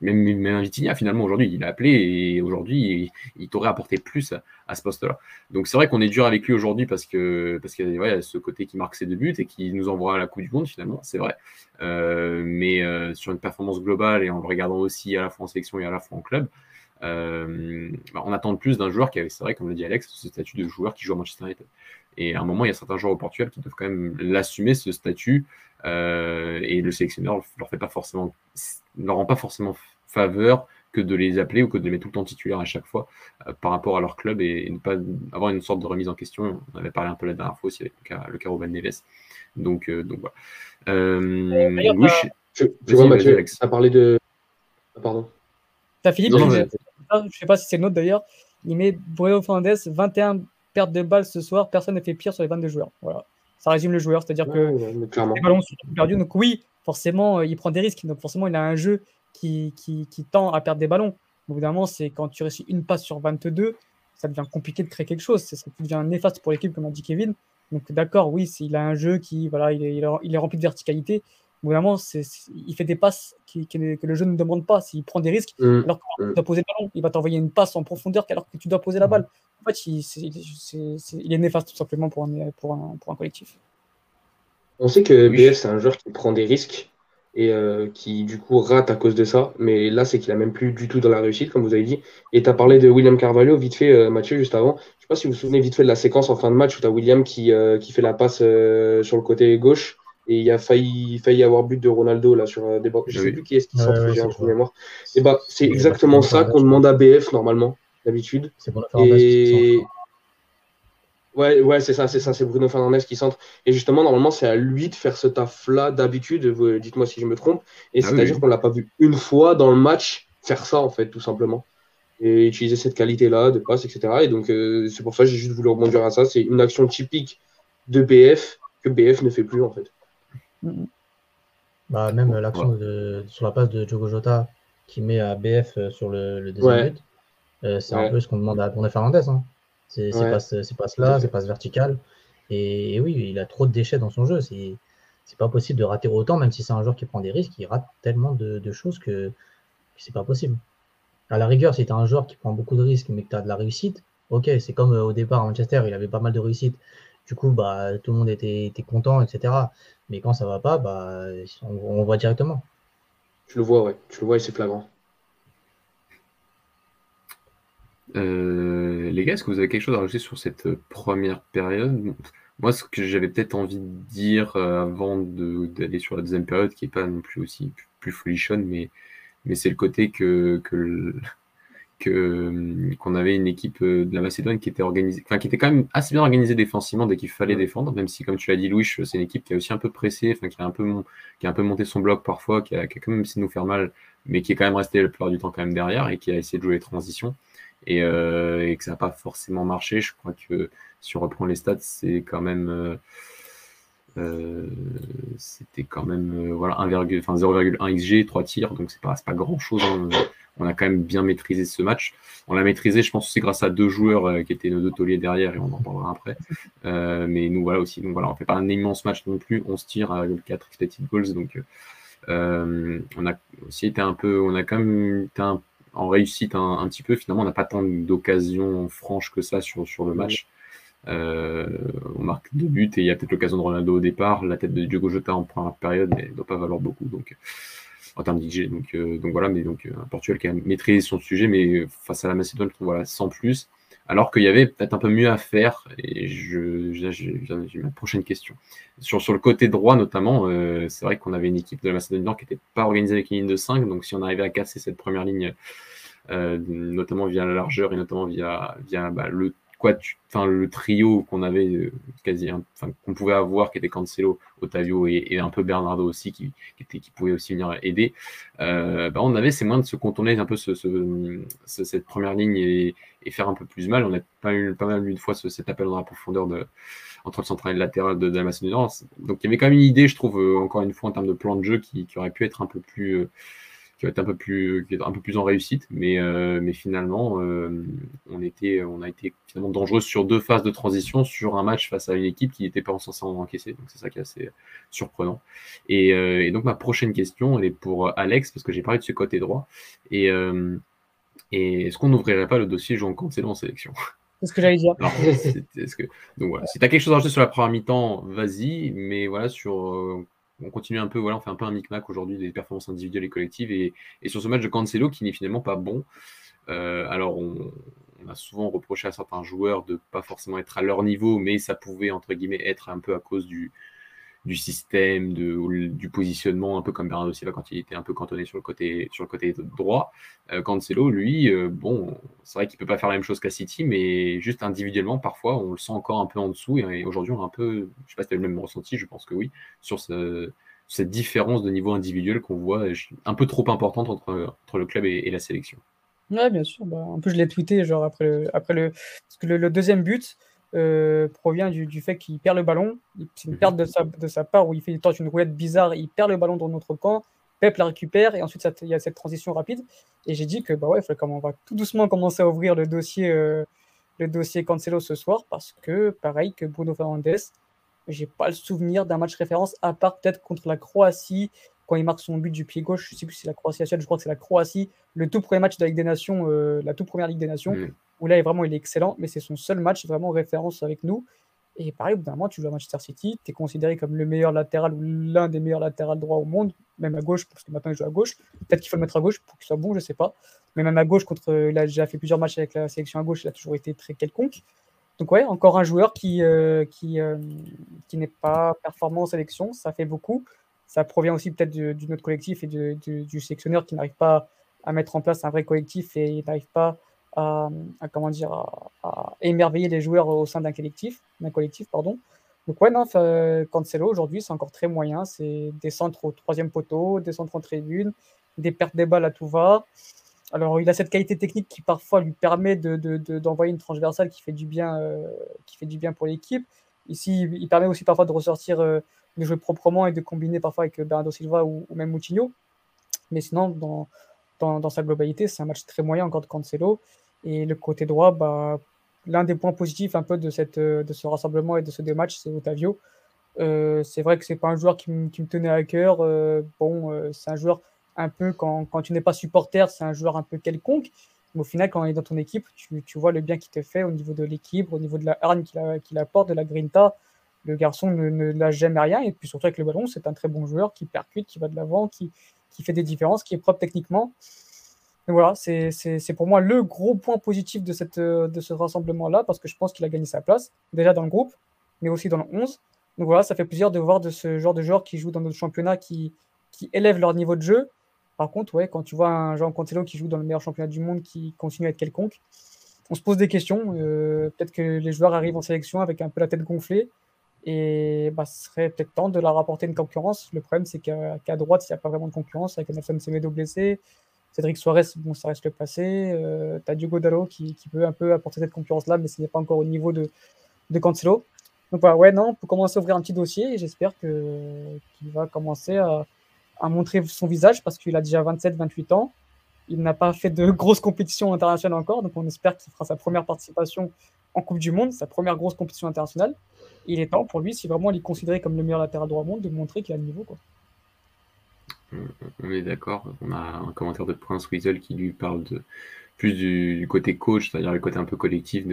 même, même Vitinha finalement aujourd'hui, il a appelé et aujourd'hui il, t'aurait apporté plus à, ce poste-là. Donc c'est vrai qu'on est dur avec lui aujourd'hui parce que parce qu'il y a ce côté qui marque ses deux buts et qui nous envoie à la Coupe du Monde finalement, c'est vrai. mais sur une performance globale et en le regardant aussi à la fois en sélection et à la fois en club, euh, bah, on attend plus d'un joueur qui avait, c'est vrai, comme le dit Alex, ce statut de joueur qui joue à Manchester United. Et à un moment, il y a certains joueurs au Portugal qui doivent quand même l'assumer, ce statut, euh, et le sélectionneur leur fait pas forcément, leur rend pas forcément faveur que de les appeler ou que de les mettre tout le temps titulaires à chaque fois euh, par rapport à leur club et, ne pas avoir une sorte de remise en question. On avait parlé un peu la dernière fois aussi avec le cas, le cas Neves. Donc, donc voilà. je... tu, vois, Mathieu, a parlé de. Ah, pardon. T'as Philippe je ne sais pas si c'est le nôtre d'ailleurs, il met Bruno Fernandez 21 pertes de balles ce soir, personne n'a fait pire sur les 22 joueurs. Voilà. Ça résume le joueur, c'est-à-dire que les ballons sont perdus. Donc oui, forcément, euh, il prend des risques. Donc forcément, il a un jeu qui, qui, qui tend à perdre des ballons. Évidemment, c'est quand tu réussis une passe sur 22, ça devient compliqué de créer quelque chose. Ça devient néfaste pour l'équipe, comme a dit Kevin. Donc d'accord, oui, il a un jeu qui voilà, il est, il est rempli de verticalité, vraiment, il fait des passes que le jeu ne demande pas. S'il prend des risques, mm. alors qu'il mm. doit poser le ballon, il va t'envoyer une passe en profondeur alors que tu dois poser la mm. balle. En fait, il, est, néfaste tout simplement pour un, pour un, collectif. On sait que BF, c'est un joueur qui prend des risques et euh, qui, du coup, rate à cause de ça. Mais là, c'est qu'il a même plus du tout dans la réussite, comme vous avez dit. Et tu as parlé de William Carvalho, vite fait, euh, Mathieu, juste avant. Je ne sais pas si vous vous souvenez vite fait de la séquence en fin de match où tu as William qui, euh, qui fait la passe sur le côté gauche et il y a failli, failli avoir but de Ronaldo là sur euh, des Je ne sais plus qui est-ce qui centre, j'ai un trou mémoire. Et bah, c'est exactement ça qu'on demande à BF normalement, d'habitude. C'est pour et... Ouais, ouais, c'est ça, c'est ça, c'est Bruno Fernandez qui centre. Et justement, normalement, c'est à lui de faire ce taf-là d'habitude. Dites-moi si je me trompe. Et ah c'est-à-dire qu'on qu'on l'a pas vu une fois dans le match faire ça, en fait, tout simplement. Et utiliser cette qualité-là de passe, etc. Et donc, euh, c'est pour ça que j'ai juste voulu rebondir à ça. C'est une action typique de BF que BF ne fait plus, en fait. Bah, même l'action sur la passe de Diogo Jota qui met à BF euh, sur le, le deuxième but, euh, c'est un peu ce qu'on demande à Bruno Fernandez. Hein. C'est ouais. pas, là, c'est pas vertical. Et, oui, il a trop de déchets dans son jeu. C'est pas possible de rater autant, même si c'est un joueur qui prend des risques, il rate tellement de, choses que, c'est pas possible. À la rigueur, si tu un joueur qui prend beaucoup de risques, mais que tu as de la réussite, ok, c'est comme euh, au départ à Manchester, il avait pas mal de réussite. Du coup, bah, tout le monde était, était content, etc. Mais quand ça va pas, bah, on, voit directement. Tu le vois, ouais. Tu le vois et c'est flagrant. Euh, les gars, est-ce que vous avez quelque chose à rajouter sur cette première période? Moi, ce que j'avais peut-être envie de dire euh, avant d'aller sur la deuxième période, qui n'est pas non plus aussi plus folichonne, mais, mais c'est le côté que, que euh, qu'on avait une équipe euh, de la Macédoine qui était organisée, enfin qui était quand même assez bien organisée défensivement dès qu'il fallait défendre, même si comme tu l'as dit Louis, c'est une équipe qui a aussi un peu pressé, enfin qui a un peu qui a un peu monté son bloc parfois, qui a, qui a quand même essayé de nous faire mal, mais qui est quand même resté la plupart du temps quand même derrière et qui a essayé de jouer les transitions et, euh, et que ça n'a pas forcément marché. Je crois que si on reprend les stats, c'est quand même euh, c'était quand même voilà 0,1 XG, 3 tirs, donc c'est pas, pas grand chose. Hein on a quand même bien maîtrisé ce match. On l'a maîtrisé, je pense aussi grâce à deux joueurs euh, qui étaient nos deux tauliers derrière, et on en parlera après. *laughs* Euh, mais nous, voilà aussi. Donc voilà, on fait pas un immense match non plus. On se tire à 4 expected goals. Donc euh, on a aussi été un peu, on a quand même été en réussite un, petit peu. Finalement, on n'a pas tant d'occasions franches que ça sur, sur le match. On marque deux buts et il y a peut-être l'occasion de Ronaldo au départ. La tête de Diogo Jota en première période, mais ne doit pas valoir beaucoup. Donc, en termes d'IG. Donc, euh, donc voilà, mais donc un Portugal qui a maîtrisé son sujet, mais face à la Macédoine, voilà, sans plus. Alors qu'il y avait peut-être un peu mieux à faire, et je, j'ai ma prochaine question. Sur, sur le côté droit, notamment, euh, c'est vrai qu'on avait une équipe de la Macédoine du Nord qui n'était pas organisée avec une ligne de 5, donc si on arrivait à casser cette première ligne, euh, notamment via la largeur et notamment via, via bah, le enfin, le trio qu'on avait euh, quasi, enfin, qu'on pouvait avoir, qui était Cancelo, Otavio et, un peu Bernardo aussi, qui, était, qui pouvait aussi venir aider, euh, bah, on avait ces moyens de se contourner un peu ce, cette première ligne et, faire un peu plus mal. On a pas, eu, pas mal une fois cet appel dans la profondeur de, entre le central et le latéral de, de la. Donc il y avait quand même une idée, je trouve, euh, encore une fois, en termes de plan de jeu qui, qui aurait pu être un peu plus qui va être un peu plus, un peu plus en réussite. Mais, euh, mais finalement, euh, on, était, on a été finalement dangereux sur deux phases de transition sur un match face à une équipe qui n'était pas censée en encaisser. Donc c'est ça qui est assez surprenant. Et, euh, et, donc ma prochaine question, elle est pour Alex, parce que j'ai parlé de ce côté droit. Et, et est-ce qu'on n'ouvrirait pas le dossier Jean Cancelo en sélection? C'est ce que j'allais dire. que... Donc voilà, si tu as quelque chose à rajouter sur la première mi-temps, vas-y. Mais voilà, sur on continue un peu, voilà, on fait un peu un micmac aujourd'hui des performances individuelles et collectives. Et, sur ce match de Cancelo qui n'est finalement pas bon. Euh, alors, on, a souvent reproché à certains joueurs de pas forcément être à leur niveau, mais ça pouvait, entre guillemets, être un peu à cause du, du système, de, du positionnement, un peu comme Bernardo Silva quand il était un peu cantonné sur le côté, sur le côté droit. Euh, Cancelo, lui, euh, bon, c'est vrai qu'il peut pas faire la même chose qu'à City, mais juste individuellement, parfois, on le sent encore un peu en dessous. Et, aujourd'hui, on a un peu, je sais pas si tu as le même ressenti, je pense que oui, sur cette différence de niveau individuel qu'on voit un peu trop importante entre, entre le club et, la sélection. Ouais, bien sûr. Bah, un je l'ai tweeté, genre après après le, le deuxième but, euh, provient du, du fait qu'il perd le ballon. C'est une mhm. perte de sa, de sa, part où il fait une roulette bizarre, il perd le ballon dans notre camp, Pep la récupère et ensuite il y a cette transition rapide. Et j'ai dit que bah ouais, on va tout doucement commencer à ouvrir le dossier, euh, le dossier Cancelo ce soir parce que pareil que Bruno Fernandes, j'ai pas le souvenir d'un match référence à part peut-être contre la Croatie quand il marque son but du pied gauche. Je sais plus si c'est la Croatie, je crois que c'est la Croatie, le tout premier match de la Ligue des Nations, euh, la toute première Ligue des Nations où là, vraiment, il est excellent, mais c'est son seul match vraiment référence avec nous. Et pareil, au bout d'un moment, tu joues à Manchester City, tu es considéré comme le meilleur latéral ou l'un des meilleurs latérales droits au monde, même à gauche, parce que maintenant il joue à gauche. Peut-être qu'il faut le mettre à gauche pour qu'il soit bon, je sais pas. Mais même à gauche, contre, il a déjà fait plusieurs matchs avec la sélection à gauche, il a toujours été très quelconque. Donc ouais, encore un joueur qui, euh, qui, euh, qui n'est pas performant en sélection, ça fait beaucoup. Ça provient aussi peut-être du, notre collectif et du sélectionneur qui n'arrive pas à mettre en place un vrai collectif et n'arrive pas à, comment dire, à, émerveiller les joueurs au sein d'un collectif, d'un collectif, pardon. Donc ouais, non, Cancelo aujourd'hui, c'est encore très moyen. C'est des centres au troisième poteau, des centres en tribune, des pertes de balles à tout va. Alors, il a cette qualité technique qui parfois lui permet d'envoyer de, une transversale qui fait du bien, euh, qui fait du bien pour l'équipe. Ici, il permet aussi parfois de ressortir, euh, de jouer proprement et de combiner parfois avec Bernardo Silva ou, ou même Moutinho. Mais sinon, dans, dans, sa globalité, c'est un match très moyen encore de Cancelo. Et le côté droit, bah, l'un des points positifs un peu de, cette, de ce rassemblement et de ce deux matchs, c'est Otavio. Euh, c'est vrai que c'est pas un joueur qui, me tenait à cœur. Euh, bon, euh, c'est un joueur un peu, quand, quand tu n'es pas supporter, c'est un joueur un peu quelconque. Mais au final, quand il est dans ton équipe, tu, tu vois le bien qu'il te fait au niveau de l'équilibre, au niveau de la hargne qu'il apporte, de la grinta. Le garçon ne, ne lâche jamais rien. Et puis surtout avec le ballon, c'est un très bon joueur qui percute, qui va de l'avant, qui, qui fait des différences, qui est propre techniquement. Et voilà, c'est pour moi le gros point positif de, cette, de ce rassemblement-là, parce que je pense qu'il a gagné sa place, déjà dans le groupe, mais aussi dans le 11. Donc voilà, ça fait plaisir de voir de ce genre de joueurs qui jouent dans notre championnat, qui, qui élèvent leur niveau de jeu. Par contre, ouais, quand tu vois un Jean Cancelo qui joue dans le meilleur championnat du monde, qui continue à être quelconque, on se pose des questions. Euh, peut-être que les joueurs arrivent en sélection avec un peu la tête gonflée. Et bah, ce serait peut-être temps de leur apporter une concurrence. Le problème, c'est qu'à droite, il n'y a pas vraiment de concurrence avec Nelson Semedo blessé. Cédric Suarez, bon, ça reste le passé. Euh, tu as Diogo Dallo qui, peut un peu apporter cette concurrence-là, mais ce n'est pas encore au niveau de, de Cancelo. Donc voilà, ouais, non, on commencer à ouvrir un petit dossier et j'espère qu'il va commencer à, à, montrer son visage parce qu'il a déjà 27-28 ans. Il n'a pas fait de grosses compétitions internationales encore, donc on espère qu'il fera sa première participation en Coupe du Monde, sa première grosse compétition internationale. il est temps pour lui, si vraiment il est considéré comme le meilleur latéral droit au monde, de montrer qu'il a le niveau. Quoi. On est d'accord. On a un commentaire de Prince Weasel qui lui parle de plus du, côté coach, c'est-à-dire le côté un peu collectif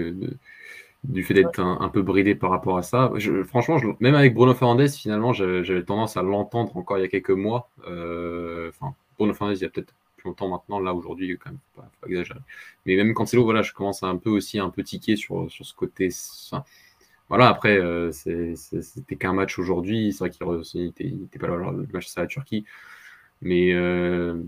du fait d'être un, peu bridé par rapport à ça. franchement, même avec Bruno Fernandez, finalement, j'avais tendance à l'entendre encore il y a quelques mois. Euh, enfin, Bruno Fernandez, il y a peut-être plus longtemps maintenant, là aujourd'hui, quand même, pas, pas exagéré. Mais même Cancelo, voilà, je commence un peu aussi un peu tiquer sur, sur ce côté. voilà, après, euh, c'était qu'un match aujourd'hui. C'est vrai qu'il n'était pas là le match à la Turquie. Mais euh,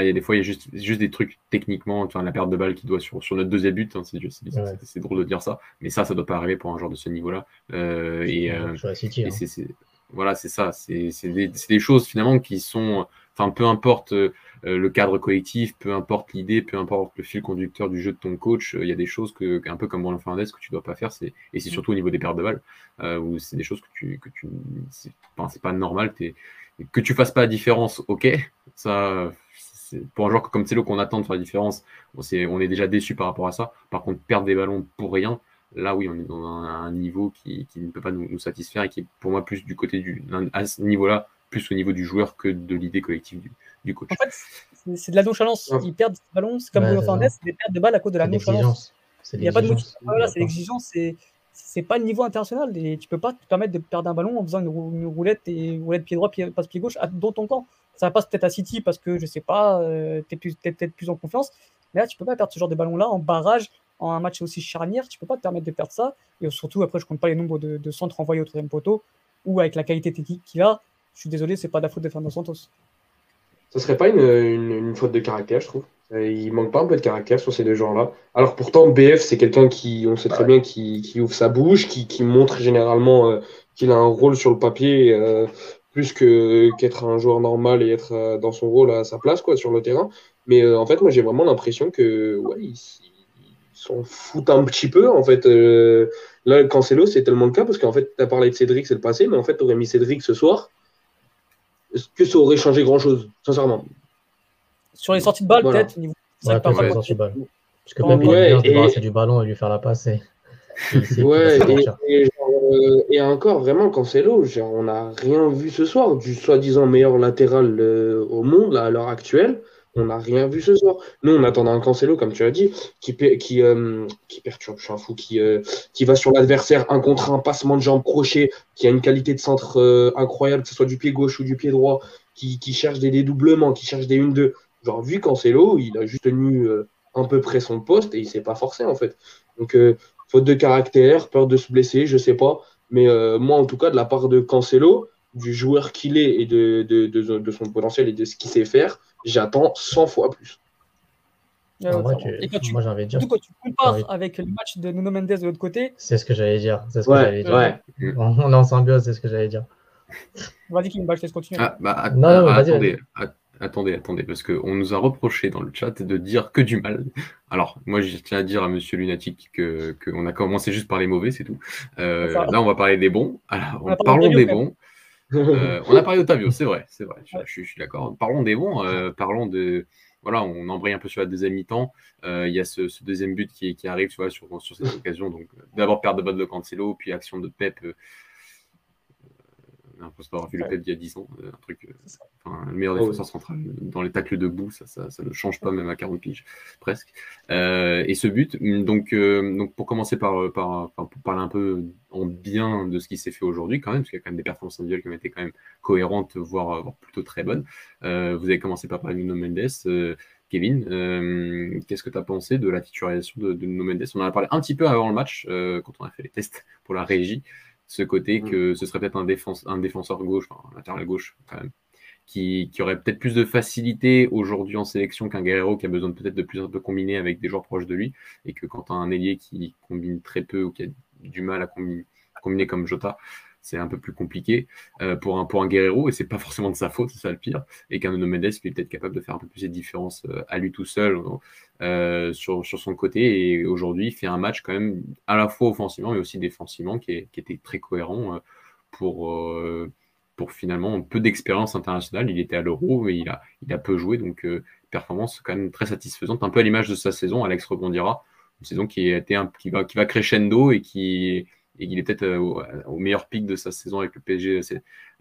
il y a des fois, il y a juste, juste des trucs techniquement, enfin, la perte de balle qui doit sur, sur notre deuxième but, hein, c'est drôle de dire ça, mais ça, ça doit pas arriver pour un joueur de ce niveau-là. Euh, et, euh, hein. c'est voilà, c'est ça, c'est des, des, choses finalement qui sont, enfin, peu importe euh, le cadre collectif, peu importe l'idée, peu importe le fil conducteur du jeu de ton coach, il y a des choses que, un peu comme Bruno Fernandez, que tu dois pas faire, et c'est mm. surtout au niveau des pertes de balles, où c'est des choses que tu, que tu c'est pas normal, que tu fasses pas la différence, ok, ça, pour un joueur comme Celo qu'on attend de faire la différence, on est déjà déçu par rapport à ça. Par contre, perdre des ballons pour rien, là oui, on est dans un, niveau qui, ne peut pas nous, satisfaire et qui est pour moi plus du côté du. à ce niveau-là, plus au niveau du joueur que de l'idée collective du, coach. En fait, c'est de la nonchalance. Ils perdent des ballons, c'est comme ouais, Fernandez, c'est des pertes de balles à cause de la nonchalance. Il n'y a pas de Voilà, c'est l'exigence, c'est pas le niveau international. Et tu peux pas te permettre de perdre un ballon en faisant une, roulette et roulette pied droit, pied, passe pied gauche dans ton camp. Ça va pas peut-être à City parce que je sais pas, euh, tu es, peut-être plus en confiance. Mais là, tu peux pas perdre ce genre de ballon-là en barrage, en un match aussi charnière. Tu peux pas te permettre de perdre ça. Et surtout, après, je compte pas les nombres de, centres envoyés au troisième poteau ou avec la qualité technique qu'il a. Je suis désolé, c'est pas de la faute de Fernando Santos. Ce serait pas une, une, faute de caractère, je trouve. Il manque pas un peu de caractère sur ces deux joueurs-là. Alors pourtant, BF, c'est quelqu'un qui, on sait très bien, qui, qui, ouvre sa bouche, qui, qui montre généralement euh, qu'il a un rôle sur le papier euh, plus que qu'être un joueur normal et être euh, dans son rôle à sa place quoi sur le terrain. Mais euh, en fait, moi j'ai vraiment l'impression que ouais, ils s'en foutent un petit peu en fait. Euh, là, Cancelo, c'est tellement le cas parce qu'en fait, tu as parlé de Cédric, c'est le passé, mais en fait, tu aurais mis Cédric ce soir. Est-ce que ça aurait changé grand chose, sincèrement Sur les sorties de balle, peut-être. Ouais, pas les sorties de balle. Parce que même ouais, il c'est du ballon et lui faire la passe. ouais, et, euh, et encore, vraiment, Cancelo, genre, on n'a rien vu ce soir du soi-disant meilleur latéral euh, au monde à l'heure actuelle. On n'a rien vu ce soir. Nous, on attendait un Cancelo, comme tu as dit, qui, qui, euh, qui perturbe, je suis un fou, qui, qui va sur l'adversaire, un contre un, passement de jambes, crochet, qui a une qualité de centre incroyable, que ce soit du pied gauche ou du pied droit, qui, qui cherche des dédoublements, qui cherche des 1-2. Genre, vu Cancelo, il a juste tenu un peu près son poste et il s'est pas forcé, en fait. Donc, faute de caractère, peur de se blesser, je sais pas. Mais euh, moi, en tout cas, de la part de Cancelo, du joueur qu'il est et de, de, de, son potentiel et de ce qu'il sait faire, j'attends 100 fois plus. moi, j'ai envie de dire. quand tu compares avec le match de Nuno Mendes de l'autre côté. C'est ce que j'allais dire. C'est ce que j'allais dire. Ouais. On est en symbiose, c'est ce que j'allais dire. Vas-y, Kimba, je laisse continuer. Ah, bah, non, non, attendez, attendez, attendez, parce qu'on nous a reproché dans le chat de dire que du mal. Alors, moi, je tiens à dire à Monsieur Lunatic qu'on que a commencé juste par les mauvais, c'est tout. Euh, là, on va parler des bons. Alors, parlons des bons. *laughs* Euh, on a parlé d'Otavio, c'est vrai, c'est vrai, je, suis d'accord. Parlons des bons, euh, parlons de. Voilà, on embraye un peu sur la deuxième mi-temps. Il y a ce, deuxième but qui, arrive sur, sur, cette occasion. Donc, d'abord, perte de balle de Cancelo, puis action de Pep un poste avoir vu le Pep il y a 10 ans, un truc, euh, le meilleur oh, défenseur central dans les tacles debout, ça, ça, ça, ne change pas même à 40 piges, presque. Euh, et ce but, donc, donc pour commencer par, par, pour parler un peu en bien de ce qui s'est fait aujourd'hui quand même, parce qu'il y a quand même des performances individuelles qui ont été quand même cohérentes, voire, plutôt très bonnes. vous avez commencé par parler de Nuno Mendes. Kevin, qu'est-ce que tu as pensé de la titularisation de, de Nuno Mendes? On en a parlé un petit peu avant le match, quand on a fait les tests pour la régie ce côté mm. que ce serait peut-être un, un, défenseur gauche, enfin, un latéral gauche quand même, qui, aurait peut-être plus de facilité aujourd'hui en sélection qu'un Guerrero qui a besoin peut-être de plus un peu combiner avec des joueurs proches de lui, et que quand as un ailier qui combine très peu ou qui a du mal à combiner, comme Jota, c'est un peu plus compliqué euh, pour, un, pour un Guerrero, et c'est pas *laughs* forcément de sa faute, c'est ça le pire, et qu'un Nuno Mendes est peut-être capable de faire un peu plus de différence euh, à lui tout seul euh, sur, son côté, et aujourd'hui il fait un match quand même à la fois offensivement, mais aussi défensivement, qui était très cohérent pour, pour finalement peu d'expérience internationale. Il était à l'Euro, et il a, il a peu joué, donc performance quand même très satisfaisante, un peu à l'image de sa saison, Alex rebondira, une saison qui, a été qui, va, crescendo et qui et qu'il est peut-être euh, au, meilleur pic de sa saison avec le PSG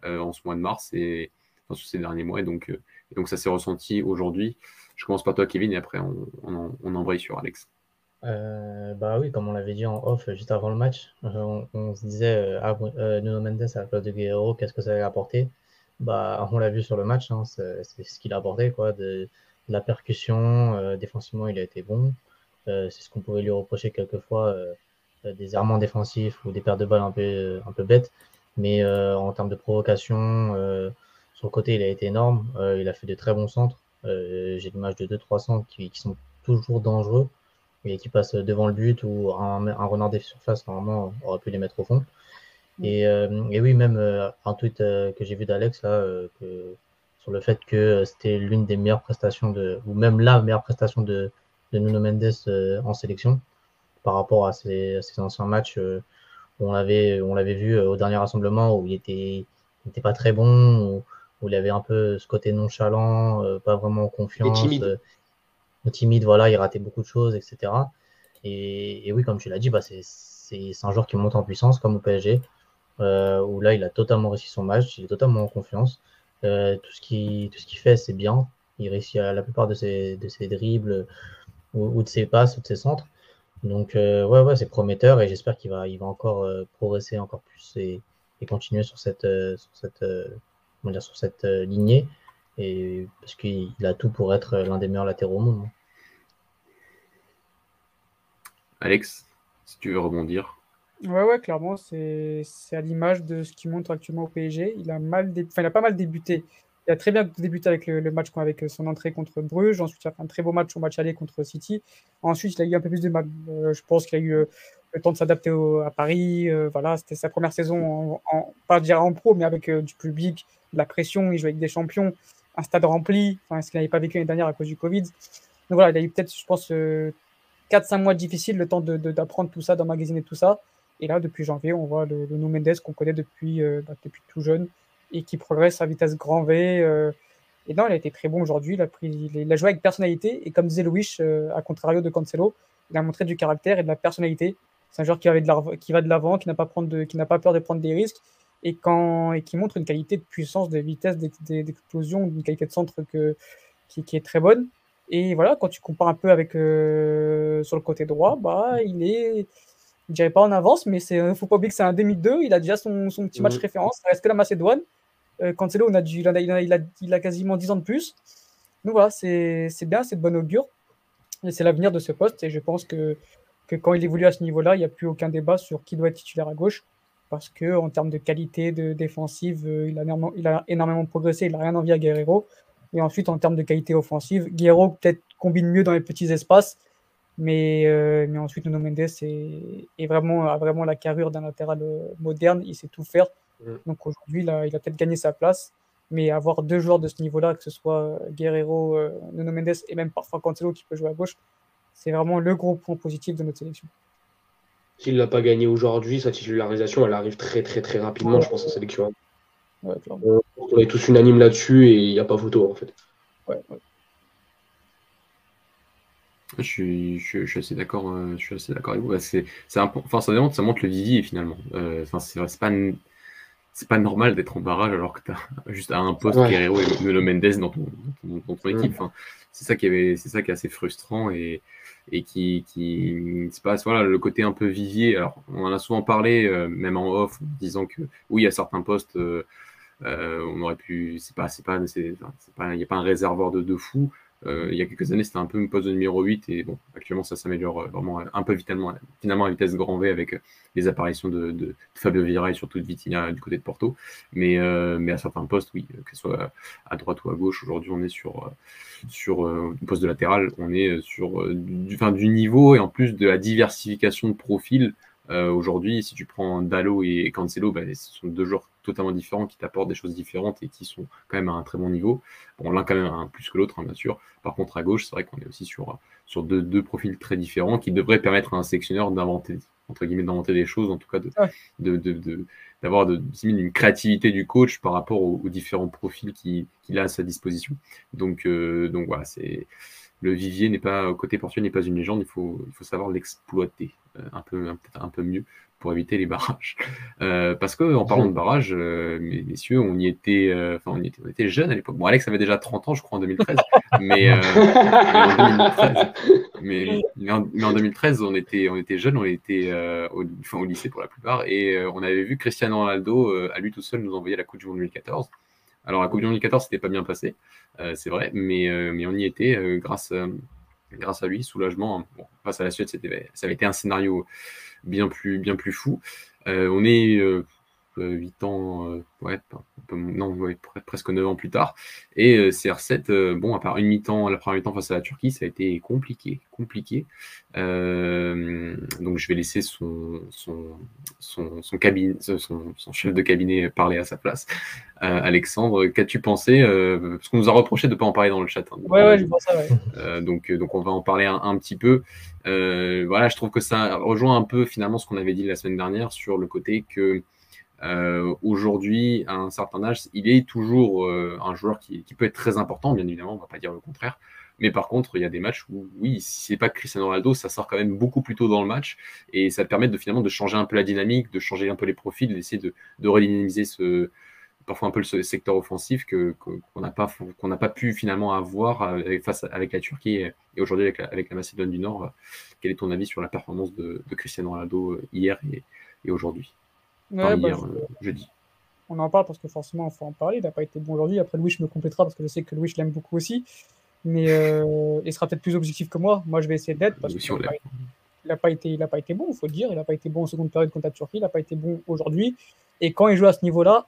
euh, en ce mois de mars et enfin, ces derniers mois. Et donc, euh, donc ça s'est ressenti aujourd'hui. Je commence par toi, Kevin, et après on, on, embraye sur Alex. Bah oui, comme on l'avait dit en off juste avant le match, on, se disait ah, Nuno Mendes à la place de Guerrero, qu'est-ce que ça allait apporter? Bah, On l'a vu sur le match, hein, c'est ce qu'il a apporté, quoi, de, la percussion, défensivement il a été bon, c'est ce qu'on pouvait lui reprocher quelquefois euh, des errements défensifs ou des pertes de balles un peu, un peu bêtes. Mais euh, en termes de provocation, euh, sur le côté, il a été énorme. il a fait de très bons centres. j'ai l'image de 2-3 centres qui, sont toujours dangereux et qui passent devant le but ou un, un renard des surfaces, normalement, aurait pu les mettre au fond. Mm. Et, oui, même un tweet que j'ai vu d'Alex sur le fait que c'était l'une des meilleures prestations de, ou même la meilleure prestation de, de Nuno Mendes en sélection par rapport à ses, anciens matchs où on l'avait on l'avait vu au dernier rassemblement où il était, était pas très bon, où, il avait un peu ce côté nonchalant, pas vraiment confiance, timide. Timide, voilà, il ratait beaucoup de choses, etc. Et, oui, comme tu l'as dit, bah, c'est un joueur qui monte en puissance comme au PSG, où là il a totalement réussi son match, il est totalement en confiance. tout ce qu'il fait, c'est bien. Il réussit à la plupart de ses, de ses dribbles ou, de ses passes ou de ses centres. Donc, euh, ouais, ouais, c'est prometteur et j'espère qu'il va, il va encore euh, progresser encore plus et, continuer sur cette, euh, sur cette, dire, sur cette lignée. Et, parce qu'il a tout pour être l'un des meilleurs latéraux au monde. Hein. Alex, si tu veux rebondir. Ouais, ouais, clairement, c'est à l'image de ce qu'il montre actuellement au PSG. Il a, mal enfin, il a pas mal débuté il a très bien débuté avec le, match avec son entrée contre Bruges. Ensuite, il a fait un très beau match au match aller contre City. Ensuite, il a eu un peu plus de mal. Euh, je pense qu'il a eu euh, le temps de s'adapter à Paris. Euh, voilà, c'était sa première saison, en, pas dire en pro, mais avec du public, de la pression. Il jouait avec des champions, un stade rempli, enfin, ce qu'il n'avait pas vécu l'année dernière à cause du Covid. Donc voilà, il a eu peut-être, je pense, 4-5 mois difficiles, le temps d'apprendre tout ça, d'emmagasiner tout ça. Et là, depuis janvier, on voit le, le Mendes qu'on connaît depuis, bah, depuis tout jeune et qui progresse à vitesse grand V. Euh, et non, il a été très bon aujourd'hui. Il, a il a joué avec personnalité. Et comme disait Louis, euh, à contrario de Cancelo, il a montré du caractère et de la personnalité. C'est un joueur qui, avait de qui va de l'avant, qui n'a pas, pas peur de prendre des risques et, quand, et qui montre une qualité de puissance, de vitesse, d'explosion, une qualité de centre que, qui, est très bonne. Et voilà, quand tu compares un peu avec euh, sur le côté droit, bah, il est, je dirais pas en avance, mais il faut pas oublier que c'est un demi-2. Il a déjà son, son petit match référence. Ça reste que la Macédoine. Euh, Cancelo, on a il, a, il, a, quasiment 10 ans de plus. Donc voilà, c'est bien, c'est de bonne augure. Et c'est l'avenir de ce poste. Et je pense que, que quand il évolue à ce niveau-là, il n'y a plus aucun débat sur qui doit être titulaire à gauche. Parce qu'en termes de qualité de défensive, euh, il a, énormément, il a énormément progressé. Il n'a rien envie à Guerrero. Et ensuite, en termes de qualité offensive, Guerrero peut-être combine mieux dans les petits espaces. Mais, euh, mais ensuite, Nuno Mendes est, vraiment, a vraiment la carrure d'un latéral moderne. Il sait tout faire. Mm. Donc aujourd'hui, il a, peut-être gagné sa place, mais avoir deux joueurs de ce niveau-là, que ce soit Guerrero, euh, Nuno Mendes et même parfois Cancelo qui peut jouer à gauche, c'est vraiment le gros point positif de notre sélection. S'il l'a pas gagné aujourd'hui, sa titularisation, elle arrive très très très rapidement, je pense, en sélection. on est tous unanimes là-dessus et il n'y a pas photo en fait. Je suis, je, suis assez d'accord. Euh, je suis assez d'accord avec vous. C'est, enfin, ça, ça montre le vivier finalement. Euh, enfin, c'est, pas c'est pas normal d'être en barrage alors que tu as *laughs* juste à un poste Guerrero et Nuno Mendes dans ton, dans ton, équipe. c'est ça qui avait, c'est ça qui est assez frustrant et, et qui, qui se passe. Voilà, le côté un peu vivier. Alors, on en a souvent parlé, euh, même en off, en disant que oui, à certains postes, euh, euh, on aurait pu. C'est pas, c'est pas, c'est, pas, il n'y a pas un réservoir de, de fou. Euh, il y a quelques années, c'était un peu une poste de numéro 8 et bon, actuellement, ça s'améliore euh, vraiment un peu vitalement, finalement à vitesse grand V avec euh, les apparitions de, Fabio Vieira et surtout de Vitinha du côté de Porto. Mais, à certains postes, oui, que ce soit à droite ou à gauche, aujourd'hui, on est sur, poste de latéral, on est sur du, niveau et en plus de la diversification de profils. aujourd'hui, si tu prends Dallo et Cancelo, bah, ce sont deux joueurs totalement différents, qui t'apportent des choses différentes et qui sont quand même à un très bon niveau. Bon, l'un quand même un plus que l'autre, hein, bien sûr. Par contre, à gauche, c'est vrai qu'on est aussi sur, sur deux, deux, profils très différents qui devraient permettre à un sélectionneur d'inventer, entre guillemets, d'inventer des choses, en tout cas de, de, d'avoir de, une créativité du coach par rapport aux, différents profils qu'il a à sa disposition. Donc, euh, donc voilà, c'est le vivier n'est pas côté portugais n'est pas une légende, il faut, il faut savoir l'exploiter euh, un peu un peu mieux pour éviter les barrages. Euh, parce que en parlant de barrages, euh, messieurs, on y était, euh, enfin on, était, on était jeunes à l'époque. Bon, Alex avait déjà 30 ans, je crois, en 2013, *laughs* mais, en 2013, mais, en, 2013, on était, on était jeunes, on était au, au, lycée pour la plupart, et on avait vu Cristiano Ronaldo à lui tout seul nous envoyer la Coupe du Monde 2014. Alors la Coupe du Monde 2014, c'était pas bien passé, c'est vrai, mais, mais on y était grâce grâce à lui, soulagement. Bon, face à la Suède, ça avait été un scénario bien plus, bien plus fou. Euh, on est, euh, 8 ans, ouais, non, presque 9 ans plus tard. Et CR7, bon, à part une mi-temps, la première mi-temps face à la Turquie, ça a été compliqué, compliqué. donc je vais laisser son, son, son, son, son, chef de cabinet parler à sa place. Alexandre, qu'as-tu pensé Parce qu'on nous a reproché de ne pas en parler dans le chat. Hein, ouais, ouais, je pense ça, ouais. donc, donc on va en parler un, petit peu. voilà, je trouve que ça rejoint un peu finalement ce qu'on avait dit la semaine dernière sur le côté que euh, aujourd'hui, à un certain âge, il est toujours euh, un joueur qui, peut être très important, bien évidemment, on ne va pas dire le contraire. Mais par contre, il y a des matchs où, oui, si c'est pas Cristiano Ronaldo, ça sort quand même beaucoup plus tôt dans le match et ça permet de finalement de changer un peu la dynamique, de changer un peu les profils, d'essayer de, de redynamiser ce, parfois un peu le secteur offensif qu'on n'a pas, qu'on pas pu finalement avoir avec, face avec la Turquie et, aujourd'hui avec, la Macédoine du Nord. Quel est ton avis sur la performance de, Cristiano Ronaldo euh, hier et aujourd'hui? Bah, jeudi. On en parle parce que forcément, il faut en parler. Il n'a pas été bon aujourd'hui. Après, Louis me complétera parce que je sais que Louis l'aime beaucoup aussi. Mais euh, il sera peut-être plus objectif que moi. Moi, je vais essayer d'être parce qu'il n'a pas, été, il pas été bon, il faut le dire. Il n'a pas été bon en seconde période contre la Turquie. Il n'a pas été bon aujourd'hui. Et quand il joue à ce niveau-là,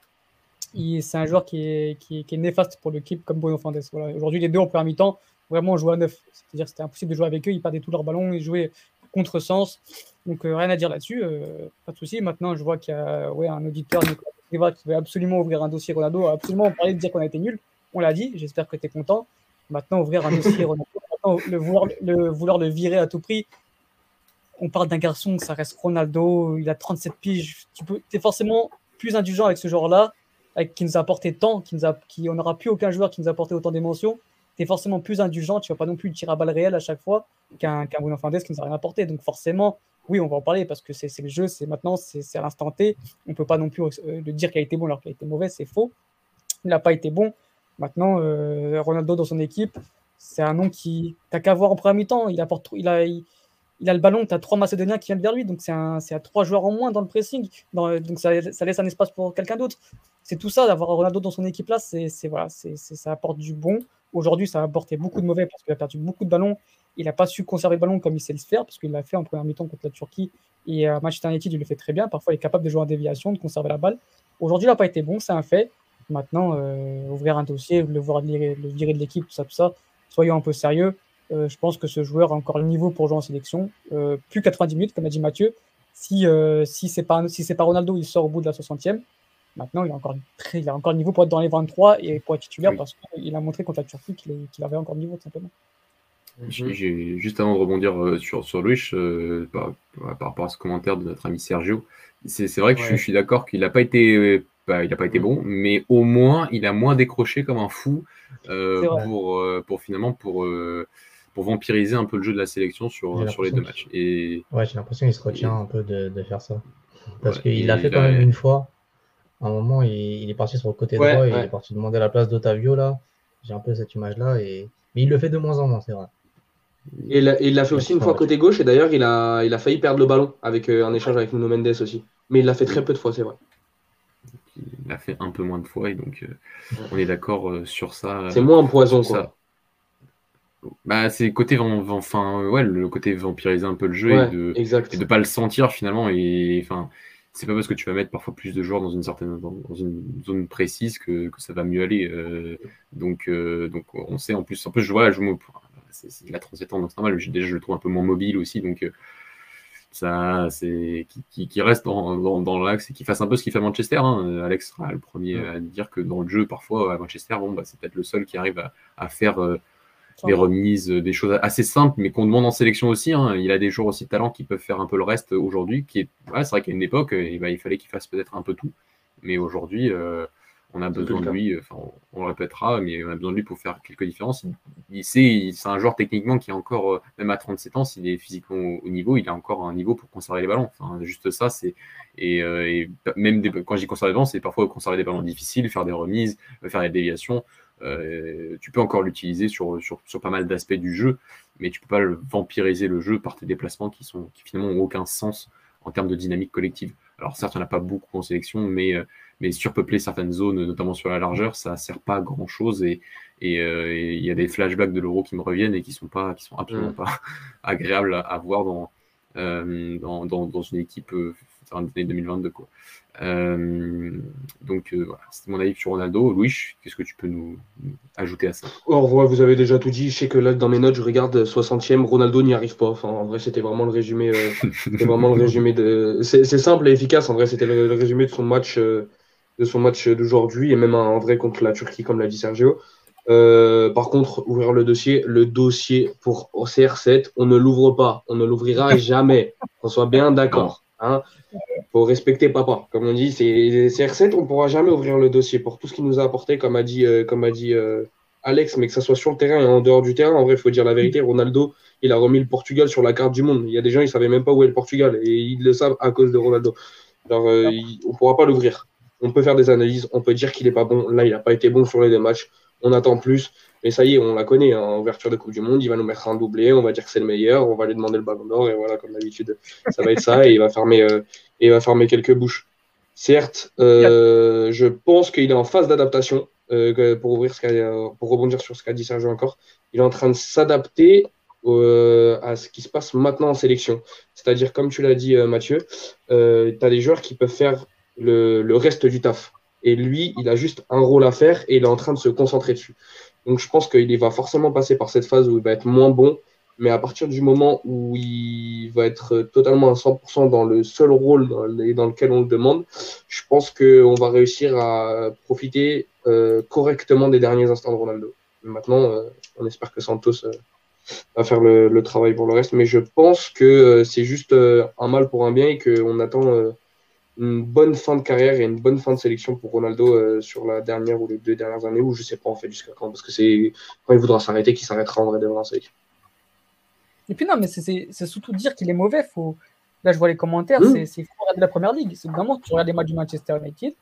c'est un joueur qui est, qui, est, néfaste pour l'équipe comme Bruno Fernandes. Voilà. Aujourd'hui, les deux en première mi-temps, vraiment, jouaient à neuf. C'est-à-dire c'était impossible de jouer avec eux. Ils perdaient tous leurs ballons. Ils jouaient contre-sens. Donc euh, rien à dire là-dessus, euh, pas de souci. Maintenant, je vois qu'il y a ouais, un auditeur qui veut absolument ouvrir un dossier Ronaldo, absolument parler de dire qu'on a été nul. On l'a dit, j'espère que tu es content. Maintenant, ouvrir un dossier *laughs* Ronaldo, le, vouloir, le, vouloir le virer à tout prix. On parle d'un garçon, ça reste Ronaldo, il a 37 piges. Tu peux, es forcément plus indulgent avec ce genre-là, qui nous a apporté tant, qui, nous a, qui on n'aura plus aucun joueur qui nous a apporté autant d'émotions tu es forcément plus indulgent, tu vas pas non plus tirer à balle réelle à chaque fois qu'un qu Bruno Fernandes qui nous a rien apporté. Donc forcément, oui, on va en parler parce que c'est le jeu, c'est maintenant, c'est à l'instant T. On peut pas non plus euh, le dire qu'il a été bon alors qu'il a été mauvais, c'est faux. Il n'a pas été bon. Maintenant, euh, Ronaldo dans son équipe, c'est un nom qui t'as qu'à voir en premier mi-temps. Il apporte, il a, il, a le ballon, tu as trois Macédoniens qui viennent vers lui, donc c'est à trois joueurs en moins dans le pressing. donc ça, laisse un espace pour quelqu'un d'autre. C'est tout ça, d'avoir Ronaldo dans son équipe là, c'est voilà, ça apporte du bon. Aujourd'hui, ça a apporté beaucoup de mauvais parce qu'il a perdu beaucoup de ballons. Il n'a pas su conserver le ballon comme il sait le faire parce qu'il l'a fait en première mi-temps contre la Turquie. Et à Manchester United, il le fait très bien. Parfois, il est capable de jouer en déviation, de conserver la balle. Aujourd'hui, il n'a pas été bon, c'est un fait. Maintenant, euh, ouvrir un dossier, le voir le virer de l'équipe, tout ça, tout ça, soyons un peu sérieux. Euh, je pense que ce joueur a encore le niveau pour jouer en sélection. Euh, plus 90 minutes, comme a dit Mathieu. Si, si ce n'est pas, si pas Ronaldo, il sort au bout de la 60e. Maintenant, il a, encore très, il a encore le niveau pour être dans les 23 et pour être titulaire parce qu'il a montré contre la Turquie qu'il avait encore le niveau, tout simplement. J'ai, juste avant de rebondir euh, sur, sur Louis, euh, par, rapport à ce commentaire de notre ami Sergio, c'est, vrai que je, suis d'accord qu'il n'a pas été. Bah, il pas été bon, mais au moins il a moins décroché comme un fou euh, pour, pour finalement pour, pour vampiriser un peu le jeu de la sélection sur, sur les deux matchs. Et, ouais, j'ai l'impression qu'il se retient un peu de, de faire ça. Parce qu'il l'a fait quand même une fois à un moment, il, est parti sur le côté droit et il est parti demander la place d'Otavio là. J'ai un peu cette image-là. Et... Mais il le fait de moins en moins, c'est vrai. Et il l'a fait aussi une fois côté gauche, et d'ailleurs, il a, il a failli perdre le ballon avec euh, un échange avec Nuno Mendes aussi. Mais il l'a fait très peu de fois, c'est vrai. Il l'a fait un peu moins de fois, et donc euh, on est d'accord euh, sur ça. C'est moins un poison, quoi. Bah, c'est côté enfin ouais, le côté vampiriser un peu le jeu et de ne de pas le sentir finalement et enfin c'est pas parce que tu vas mettre parfois plus de joueurs dans une certaine dans une zone précise que, que ça va mieux aller. Euh, donc, euh, donc on sait en plus, un peu je vois, je c'est, il a 37 ans, donc c'est normal. Déjà, je le trouve un peu moins mobile aussi, donc euh, ça, c'est qui, qui, reste dans, dans, dans l'axe et qui fasse un peu ce qu'il fait à Manchester. Hein. Alex sera le premier à dire que dans le jeu, parfois à Manchester, bon, bah, c'est peut-être le seul qui arrive à, à faire des remises, euh, des choses assez simples, mais qu'on demande en sélection aussi. Hein. Il a des joueurs aussi de talent qui peuvent faire un peu le reste aujourd'hui. Qui est, c'est vrai qu'à une époque, euh, bah, il fallait qu'il fasse peut-être un peu tout. Mais aujourd'hui, euh, on a besoin de lui, enfin, on, le répétera, mais on a besoin de lui pour faire quelques différences. Il, sait, c'est un joueur techniquement qui est encore, même à 37 ans, s'il est physiquement au, niveau, il a encore un niveau pour conserver les ballons. Enfin, juste ça, c'est. Et, même quand j'ai conservé les ballons, c'est parfois conserver des ballons difficiles, faire des remises, faire des déviations. Euh, tu peux encore l'utiliser sur, sur, sur, pas mal d'aspects du jeu, mais tu peux pas le vampiriser le jeu par tes déplacements qui, sont, qui finalement n'ont aucun sens en termes de dynamique collective. Alors certes, il n'y en a pas beaucoup en sélection, mais, euh, mais surpeupler certaines zones, notamment sur la largeur, ça ne sert pas à grand-chose. Et euh, il y a des flashbacks de l'euro qui me reviennent et qui sont, pas, qui sont absolument mm. pas *laughs* agréables à, voir dans, dans, dans, dans, une équipe les années 2022. Quoi. Euh, donc voilà, c'était mon avis sur Ronaldo. Louis, qu'est-ce que tu peux nous, ajouter à ça? Au revoir, vous avez déjà tout dit. Je sais que là, dans mes notes, je regarde 60e, Ronaldo n'y arrive pas. En vrai, c'était vraiment le résumé. c'était vraiment le résumé de. C'est simple et efficace. En vrai, c'était le, résumé de son match, de son match d'aujourd'hui et même en vrai contre la Turquie, comme l'a dit Sergio. Euh, par contre, ouvrir le dossier, le dossier pour CR7, on ne l'ouvre pas, on ne l'ouvrira jamais. Qu'on soit bien d'accord. Hein. Faut respecter papa. Comme on dit, c'est CR7, on ne pourra jamais ouvrir le dossier pour tout ce qu'il nous a apporté, comme a dit, euh, comme a dit euh, Alex, mais que ça soit sur le terrain et en dehors du terrain. En vrai, il faut dire la vérité. Ronaldo, il a remis le Portugal sur la carte du monde. Il y a des gens, ils ne savaient même pas où est le Portugal et ils le savent à cause de Ronaldo. Alors, on ne pourra pas l'ouvrir. On peut faire des analyses, on peut dire qu'il n'est pas bon. Là, il n'a pas été bon sur les deux matchs on attend plus. Mais ça y est, on la connaît, hein, en ouverture de Coupe du Monde, il va nous mettre un doublé, on va dire que c'est le meilleur, on va lui demander le ballon d'or, et voilà, comme d'habitude, ça va être ça, et il va fermer, euh, quelques bouches. Certes, euh, je pense qu'il est en phase d'adaptation, euh, pour, ouvrir ce pour rebondir sur ce qu'a dit Sergio encore, il est en train de s'adapter à ce qui se passe maintenant en sélection. C'est-à-dire, comme tu l'as dit, Mathieu, tu as des joueurs qui peuvent faire le reste du taf. Et lui, il a juste un rôle à faire et il est en train de se concentrer dessus. Donc je pense qu'il va forcément passer par cette phase où il va être moins bon. Mais à partir du moment où il va être totalement à 100% dans le seul rôle dans lequel on le demande, je pense qu'on va réussir à profiter euh, correctement des derniers instants de Ronaldo. Maintenant, euh, on espère que Santos euh, va faire le, le, travail pour le reste. Mais je pense que c'est juste un mal pour un bien et qu'on attend une bonne fin de carrière et une bonne fin de sélection pour Ronaldo euh, sur la dernière ou les deux dernières années, ou je sais pas en fait jusqu'à quand, parce que c'est quand il voudra s'arrêter qu'il s'arrêtera en vrai de sélection. Et puis non, mais c'est surtout dire qu'il est mauvais. Faut... Là, je vois les commentaires, mmh. c'est de la première ligue. C'est vraiment, tu regardes les matchs du Manchester United,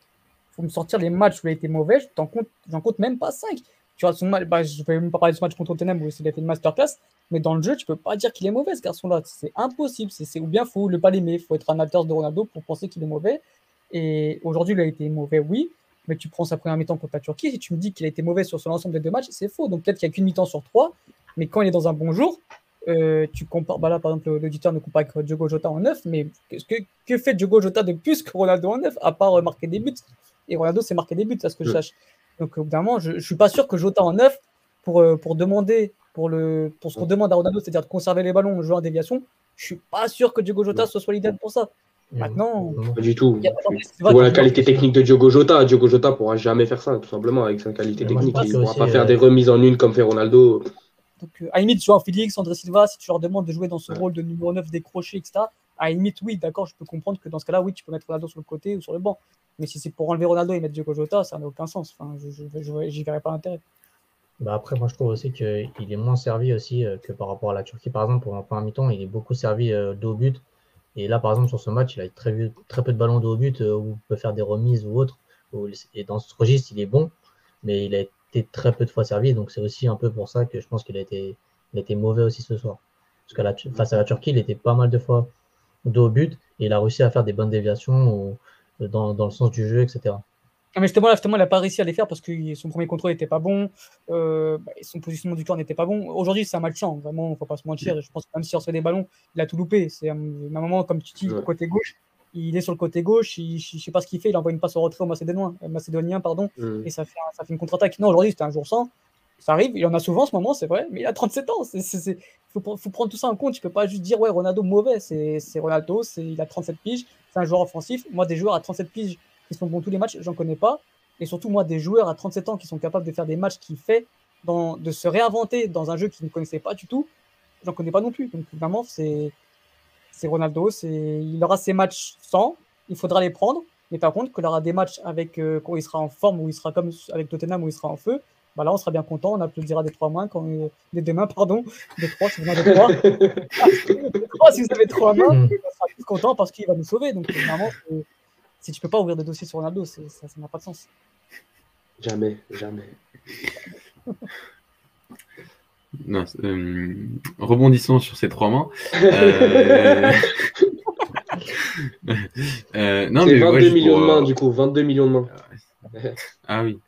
faut me sortir les matchs où il a été mauvais, j'en compte, compte même pas 5. Tu vois, son match, bah, je vais même pas parler de ce match contre Tottenham où il a fait une masterclass, mais dans le jeu, tu peux pas dire qu'il est mauvais, ce garçon-là. C'est impossible. C'est ou bien faut le pas l'aimer, faut être un acteur de Ronaldo pour penser qu'il est mauvais. Et aujourd'hui, il a été mauvais, oui, mais tu prends sa première mi-temps contre la Turquie, si tu me dis qu'il a été mauvais sur, l'ensemble des deux matchs, c'est faux. Donc peut-être qu'il n'y a qu'une mi-temps sur trois, mais quand il est dans un bon jour, euh, tu compares, bah là par exemple, l'auditeur ne compare que Diogo Jota en neuf, mais que, que fait Diogo Jota de plus que Ronaldo en neuf, à part euh, marquer des buts? Et Ronaldo, c'est marquer des buts, à ce que je sache. Donc évidemment, je ne suis pas sûr que Jota en neuf, pour, euh, pour demander, pour, le, pour ce qu'on demande à Ronaldo, c'est-à-dire de conserver les ballons, jouer en déviation, je suis pas sûr que Diogo Jota soit, soit l'idéal pour ça. Maintenant, pas du tout. Tu vois la qualité technique de Diogo Jota. Diogo Jota pourra jamais faire ça, tout simplement, avec sa qualité technique. Il ne pourra pas faire des remises en une comme fait Ronaldo. Donc, euh, à limite, tu vois, Félix, André Silva, si tu leur demandes de jouer dans ce rôle de numéro 9 décroché, etc., à limite, oui, d'accord, je peux comprendre que dans ce cas-là, oui, tu peux mettre Ronaldo sur le côté ou sur le banc. Mais si c'est pour enlever Ronaldo et mettre Diogo Jota, ça n'a aucun sens. Enfin, je n'y verrais pas l'intérêt. Bah après, moi, je trouve aussi qu'il est moins servi aussi euh, que par rapport à la Turquie. Par exemple, pour un premier mi-temps, il est beaucoup servi euh, d'au but. Et là, par exemple, sur ce match, il a très, très peu de ballons de haut but euh, où il peut faire des remises ou autre. Et dans ce registre, il est bon, mais il a été très peu de fois servi. Donc, c'est aussi un peu pour ça que je pense qu'il a été, été mauvais aussi ce soir. Parce que face à la Turquie, il était pas mal de fois de haut but et il a réussi à faire des bonnes déviations dans, dans le sens du jeu, etc. Ah, mais justement, justement, il n'a pas réussi à les faire parce que son premier contrôle n'était pas bon, euh, bah, son positionnement du corps n'était pas bon. Aujourd'hui, c'est un match champ, vraiment, il ne faut pas se mentir. Je pense que même s'il reçoit des ballons, il a tout loupé. C'est un, moment, comme tu dis, le côté gauche, il est sur le côté gauche, il, je ne sais pas ce qu'il fait, il envoie une passe au retrait au Macédonien, euh, Macédonien pardon, et ça fait, ça fait une contre-attaque. Non, aujourd'hui, c'était un jour sans. Ça arrive, il en a souvent en ce moment, c'est vrai, mais il a 37 ans. Il faut, faut, prendre tout ça en compte. Tu ne peux pas juste dire, ouais, Ronaldo mauvais. C'est Ronaldo, il a 37 piges, c'est un joueur offensif. Moi, des joueurs à 37 piges qui sont bons tous les matchs, j'en connais pas. Et surtout, moi, des joueurs à 37 ans qui sont capables de faire des matchs qu'il fait, dans, de se réinventer dans un jeu qu'ils ne connaissaient pas du tout, j'en connais pas non plus. Donc, vraiment, c'est Ronaldo. Il aura ses matchs sans, il faudra les prendre. Mais par contre, qu'il aura des matchs avec, euh, quand il sera en forme, où il sera comme avec Tottenham, où il sera en feu, bah là, on sera bien content. On applaudira des trois mains, quand, euh, des deux mains, pardon, des trois, si vous en avez trois. *laughs* trois, si vous avez trois mains, mm. on sera plus content parce qu'il va nous sauver. Donc, vraiment, si tu peux pas ouvrir de dossier sur Ronaldo, ça n'a pas de sens. Jamais, jamais. Euh, rebondissons sur ces trois mains. Euh... *laughs* euh, non, mais 22 millions de mains, du coup, 22 millions de mains. ah oui.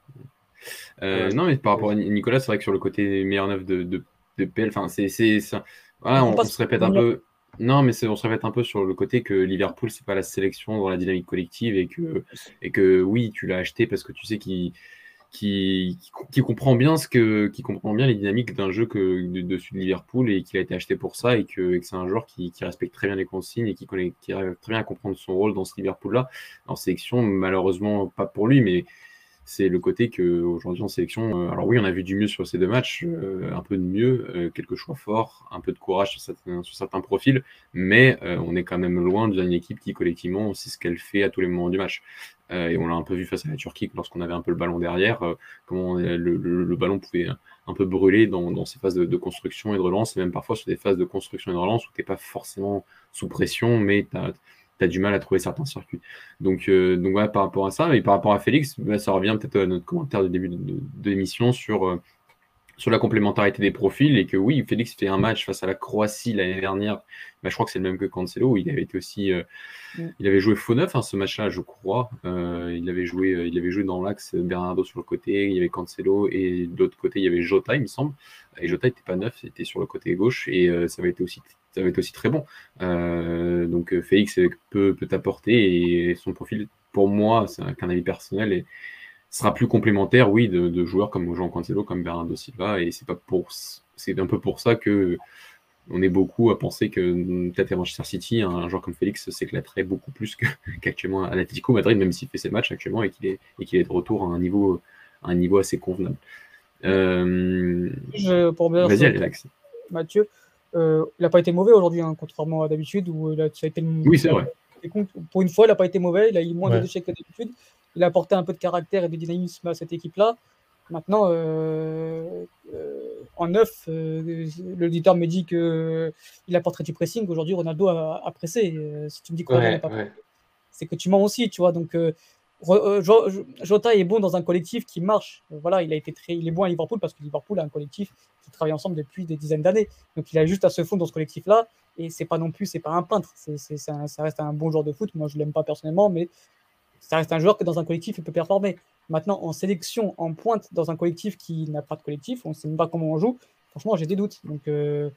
Euh, non, mais par rapport à Nicolas, c'est vrai que sur le côté meilleur neuf de, de, PL, enfin, c'est. Voilà, on, se répète un peu. Non, mais on se répète un peu sur le côté que Liverpool, c'est pas la sélection dans la dynamique collective et que, et que oui, tu l'as acheté parce que tu sais qu'il qui, qui, comprend bien ce que qui comprend bien les dynamiques d'un jeu que de, dessus de Liverpool et qu'il a été acheté pour ça et que, c'est un joueur qui, respecte très bien les consignes et qui connaît qui arrive très bien à comprendre son rôle dans ce Liverpool là en sélection malheureusement pas pour lui mais c'est le côté qu'aujourd'hui en sélection, euh, alors oui, on a vu du mieux sur ces deux matchs, euh, un peu de mieux, euh, quelques choix forts, un peu de courage sur certains, profils, mais on est quand même loin d'une équipe qui collectivement c'est ce qu'elle fait à tous les moments du match. et on l'a un peu vu face à la Turquie lorsqu'on avait un peu le ballon derrière, comment le, ballon pouvait un peu brûler dans, ces phases de, construction et de relance, et même parfois sur des phases de construction et de relance où tu n'es pas forcément sous pression, mais tu as tu as du mal à trouver certains circuits. Donc, euh, donc par rapport à ça, et par rapport à Félix, bah, ça revient peut-être à notre commentaire de début de, l'émission sur, euh, sur la complémentarité des profils et que oui, Félix fait un match face à la Croatie l'année dernière. Bah, je crois que c'est le même que Cancelo. Il avait été aussi, euh, mm. il avait joué faux neuf hein, ce match-là, je crois. il avait joué, il avait joué dans l'axe Bernardo sur le côté, il y avait Cancelo et de l'autre côté il y avait Jota, il me semble. Et Jota n'était pas neuf, c'était sur le côté gauche et ça avait été aussi ça va être aussi très bon. Euh, donc euh, Félix peut, peut apporter et son profil, pour moi, c'est qu'un avis personnel, et sera plus complémentaire, oui, de, joueurs comme Jean Cancelo, comme Bernardo Silva, et c'est pas pour, c'est un peu pour ça que on est beaucoup à penser que peut-être à Manchester City, un, joueur comme Félix s'éclaterait beaucoup plus *laughs* qu'actuellement à l'Atlético Madrid, même s'il fait ses matchs actuellement et qu'il est, et qu'il est de retour à un niveau, à un niveau assez convenable. Euh... Je, pour Vas-y, Alex. Mathieu, euh, il n'a pas été mauvais aujourd'hui, hein, contrairement à d'habitude où il a, ça a été Oui, c'est vrai. Pour une fois, il n'a pas été mauvais. Il a eu moins de déchets que d'habitude. Il a apporté un peu de caractère et de dynamisme à cette équipe-là. Maintenant, euh, euh, en neuf, l'auditeur me dit qu'il apporterait du pressing. Aujourd'hui, Ronaldo a, pressé. si tu me dis que ouais, pas c'est que tu mens aussi, tu vois. Donc, euh, Jota est bon dans un collectif qui marche. Voilà, il a été très, il est bon à Liverpool parce que Liverpool a un collectif qui travaille ensemble depuis des dizaines d'années. Donc il a juste à se fondre dans ce collectif-là. Et c'est pas non plus, c'est pas un peintre. C'est, ça reste un bon joueur de foot. Moi, je l'aime pas personnellement, mais ça reste un joueur que dans un collectif il peut performer. Maintenant, en sélection, en pointe dans un collectif qui n'a pas de collectif, on ne sait même pas comment on joue. Franchement, j'ai des doutes. Donc, euh,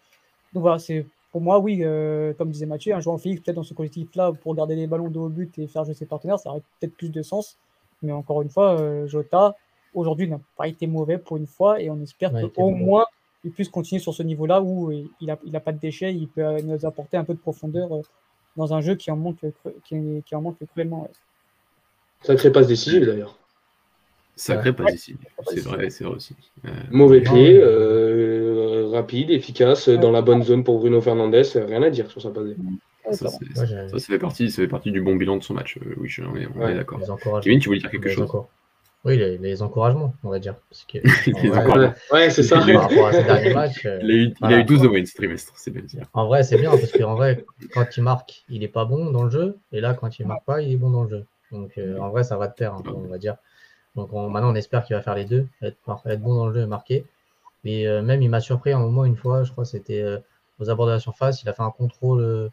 donc voilà, c'est pour moi, oui, euh, comme disait Mathieu, un joueur en Félix, peut-être dans ce collectif-là, pour garder les ballons de haut but et faire jouer ses partenaires, ça aurait peut-être plus de sens. Mais encore une fois, euh, Jota, aujourd'hui, n'a pas été mauvais pour une fois et on espère qu'au moins, il puisse continuer sur ce niveau-là où il n'a il a pas de déchets, il peut nous apporter un peu de profondeur dans un jeu qui en manque, qui, qui en manque cruellement. Ne crée pas décisive d'ailleurs. Sacré pas ici. C'est vrai, c'est vrai aussi. Euh, Mauvais pied, euh, rapide, efficace, dans la bonne zone pour Bruno Fernandez, rien à dire sur sa passe. Ça, ça, fait partie, ça fait partie du bon bilan de son match. Euh, oui, on est, d'accord. Kevin, tu voulais dire quelque chose Oui, les, encouragements, on va dire. Parce que, *laughs* ouais, c'est ça. Il a, eu, 12 wins ce trimestre, c'est bien dire. En vrai, c'est bien, parce qu'en vrai, quand il marque, il n'est pas bon dans le jeu. Et là, quand il ne marque pas, il est bon dans le jeu. Donc, en vrai, ça va de pair, hein, on va dire. Donc maintenant, on espère qu'il va faire les deux, être, être, bon dans le jeu et marquer. Mais euh, même, il m'a surpris un moment, une fois, je crois c'était euh, aux abords de la surface, il a fait un contrôle, euh,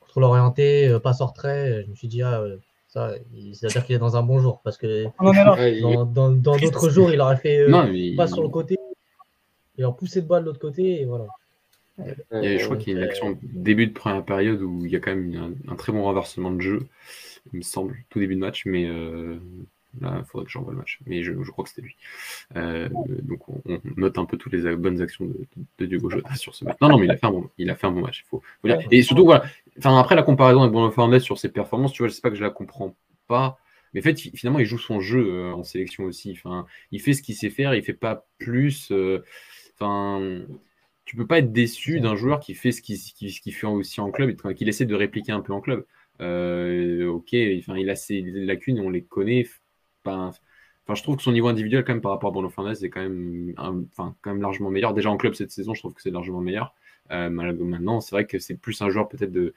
contrôle orienté, passe hors trait. Je me suis dit, ah, ça, c'est-à-dire qu'il est dans un bon jour. Parce que dans d'autres jours, il aurait fait passe sur le côté, il aurait poussé de balle de l'autre côté, et voilà. je crois qu'il y a une action début de première période où il y a quand même un, très bon renversement de jeu, il me semble, tout début de match, mais Là, il faudrait que j'envoie le match. Mais je, crois que c'était lui. Euh, donc, on, note un peu toutes les bonnes actions de, de, Diogo Jota sur ce match. Non, non, mais il a fait un bon, il a fait un bon match. Il faut, dire. Et surtout, voilà. Enfin, après la comparaison avec Bruno Fernandes sur ses performances, tu vois, je sais pas que je la comprends pas. Mais en fait, finalement, il joue son jeu euh, en sélection aussi. Enfin, il fait ce qu'il sait faire, il fait pas plus. Euh, enfin, tu peux pas être déçu d'un joueur qui fait ce qu'il fait aussi en club et qu'il essaie de répliquer un peu en club. Ok, enfin, il a ses lacunes, on les connaît Enfin, je trouve que son niveau individuel, quand même, par rapport à Bruno Fernandes, est quand même, enfin, quand même largement meilleur. Déjà en club cette saison, je trouve que c'est largement meilleur. Euh, maintenant, c'est vrai que c'est plus un joueur peut-être de,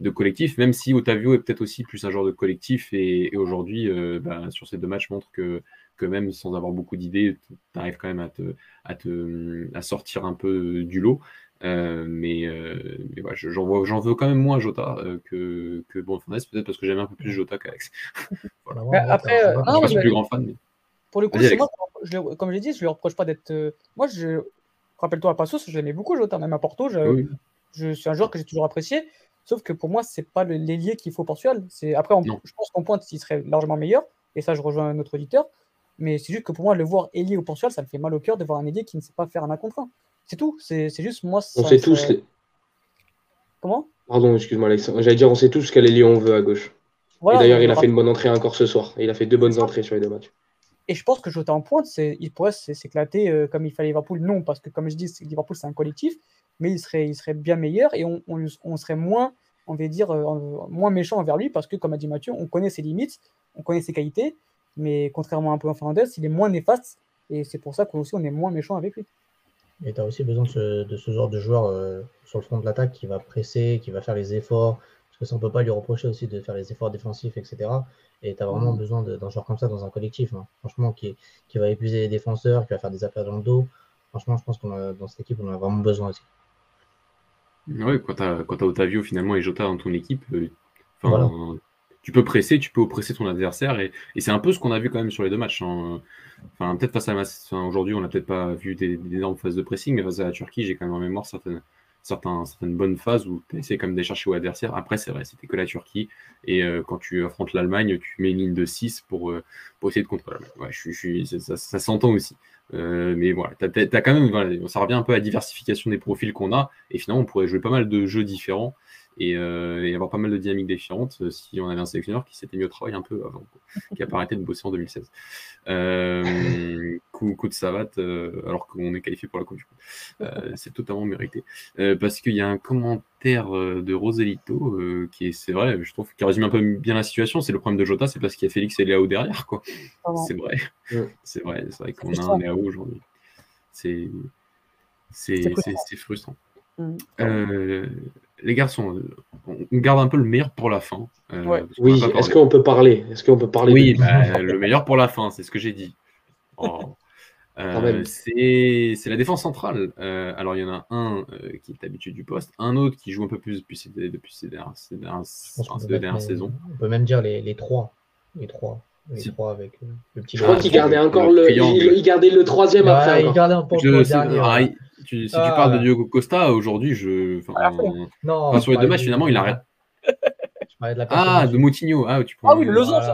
de, collectif, même si Otavio est peut-être aussi plus un joueur de collectif. Et, aujourd'hui, euh, bah, sur ces deux matchs, montre que, que même sans avoir beaucoup d'idées, tu arrives quand même à, te, à, te, à sortir un peu du lot. Euh, mais, euh, mais j'en veux quand même moins Jota euh, que, que bon peut-être parce que j'aime un peu plus Jota qu'Alex. *laughs* voilà. Après, non, je suis plus grand fan. Mais... Pour le coup, moi, je, comme j'ai dit, je lui reproche pas d'être. moi, je rappelle-toi à Passos, j'aimais beaucoup Jota, même à Porto. Je... C'est un joueur que j'ai toujours apprécié. Sauf que pour moi, c'est pas l'ailier qu'il faut Portugal. Après, je pense qu'en pointe, il serait largement meilleur. Et ça, je rejoins notre auditeur. Mais c'est juste que pour moi, le voir ailier au Portugal, ça me fait mal au cœur de voir un ailier qui ne sait pas faire un 1 contre 1. C'est tout. C'est juste moi. on sait tous. Comment? Pardon, excuse-moi, Alexandre. J'allais dire, on sait tous quel ailier on veut à gauche. et d'ailleurs, il a fait une bonne entrée encore ce soir. il a fait deux bonnes entrées sur les deux matchs. Et je pense que Jota en pointe, il pourrait s'éclater euh, comme il fallait Liverpool. Non, parce que comme je dis, Liverpool, c'est un collectif. Mais il serait, il serait bien meilleur et on, on, serait moins, on va dire, euh, moins méchant envers lui parce que, comme a dit Mathieu, on connaît ses limites, on connaît ses qualités. Mais contrairement à un peu Fernandez, il est moins néfaste. Et c'est pour ça qu'aussi on est moins méchant avec lui. Et tu as aussi besoin de ce, genre de joueur euh, sur le front de l'attaque qui va presser, qui va faire les efforts. Parce que ça, on ne peut pas lui reprocher aussi de faire les efforts défensifs, etc. Et tu as vraiment besoin d'un joueur comme ça dans un collectif. Hein. Franchement, qui, qui, va épuiser les défenseurs, qui va faire des appels dans le dos. Franchement, je pense qu'on dans cette équipe, on a vraiment besoin aussi. Oui, quand tu as, as, Otavio finalement et Jota dans ton équipe, euh, tu peux presser, tu peux oppresser ton adversaire. Et, c'est un peu ce qu'on a vu quand même sur les deux matchs. Hein. Enfin, peut-être face à aujourd'hui, on n'a peut-être pas vu d'énormes phases de pressing, mais face à la Turquie, j'ai quand même en mémoire certaines, certaines bonnes phases où tu essaies quand même d'aller chercher au adversaire. Après, c'est vrai, c'était que la Turquie. Et euh, quand tu affrontes l'Allemagne, tu mets une ligne de 6 pour, euh, pour essayer de contrôler Ouais, je, je, ça, ça s'entend aussi. Euh, mais voilà, as quand même, ça revient un peu à la diversification des profils qu'on a. Et finalement, on pourrait jouer pas mal de jeux différents et, euh, avoir pas mal de dynamiques différentes euh, si on avait un sélectionneur qui s'était mis au travail un peu avant, *laughs* qui a pas arrêté de bosser en 2016. Euh, coup, coup, de savate, alors qu'on est qualifié pour la Coupe c'est totalement mérité. parce qu'il y a un commentaire de Roselito qui est, c'est vrai, je trouve, qui résume un peu bien la situation. C'est le problème de Jota, c'est parce qu'il y a Félix et Léao derrière, quoi. C'est vrai. C'est vrai, c'est vrai qu'on a un Léao aujourd'hui. C'est c'est frustrant. Mm. Euh, les garçons, on garde un peu le meilleur pour la fin. Euh, oui, est-ce qu'on peut parler? Est-ce qu'on peut parler Oui, bah, le meilleur pour la fin, c'est ce que j'ai dit. Oh. *laughs* Euh, c'est la défense centrale. alors, il y en a un qui est habitué du poste, un autre qui joue un peu plus depuis ces, depuis ces dernières, saisons. On peut même dire les, les trois. Les trois. Les trois avec le petit. Je crois qu'il gardait encore le, il, gardait le troisième après. Il gardait un peu le dernier. Ah, si tu ah, parles de Diogo Costa, aujourd'hui, je. Ah, non, sur les deux matchs, finalement, il arrête. De ah, de Moutinho. Ah, tu prends... ah oui, le losange.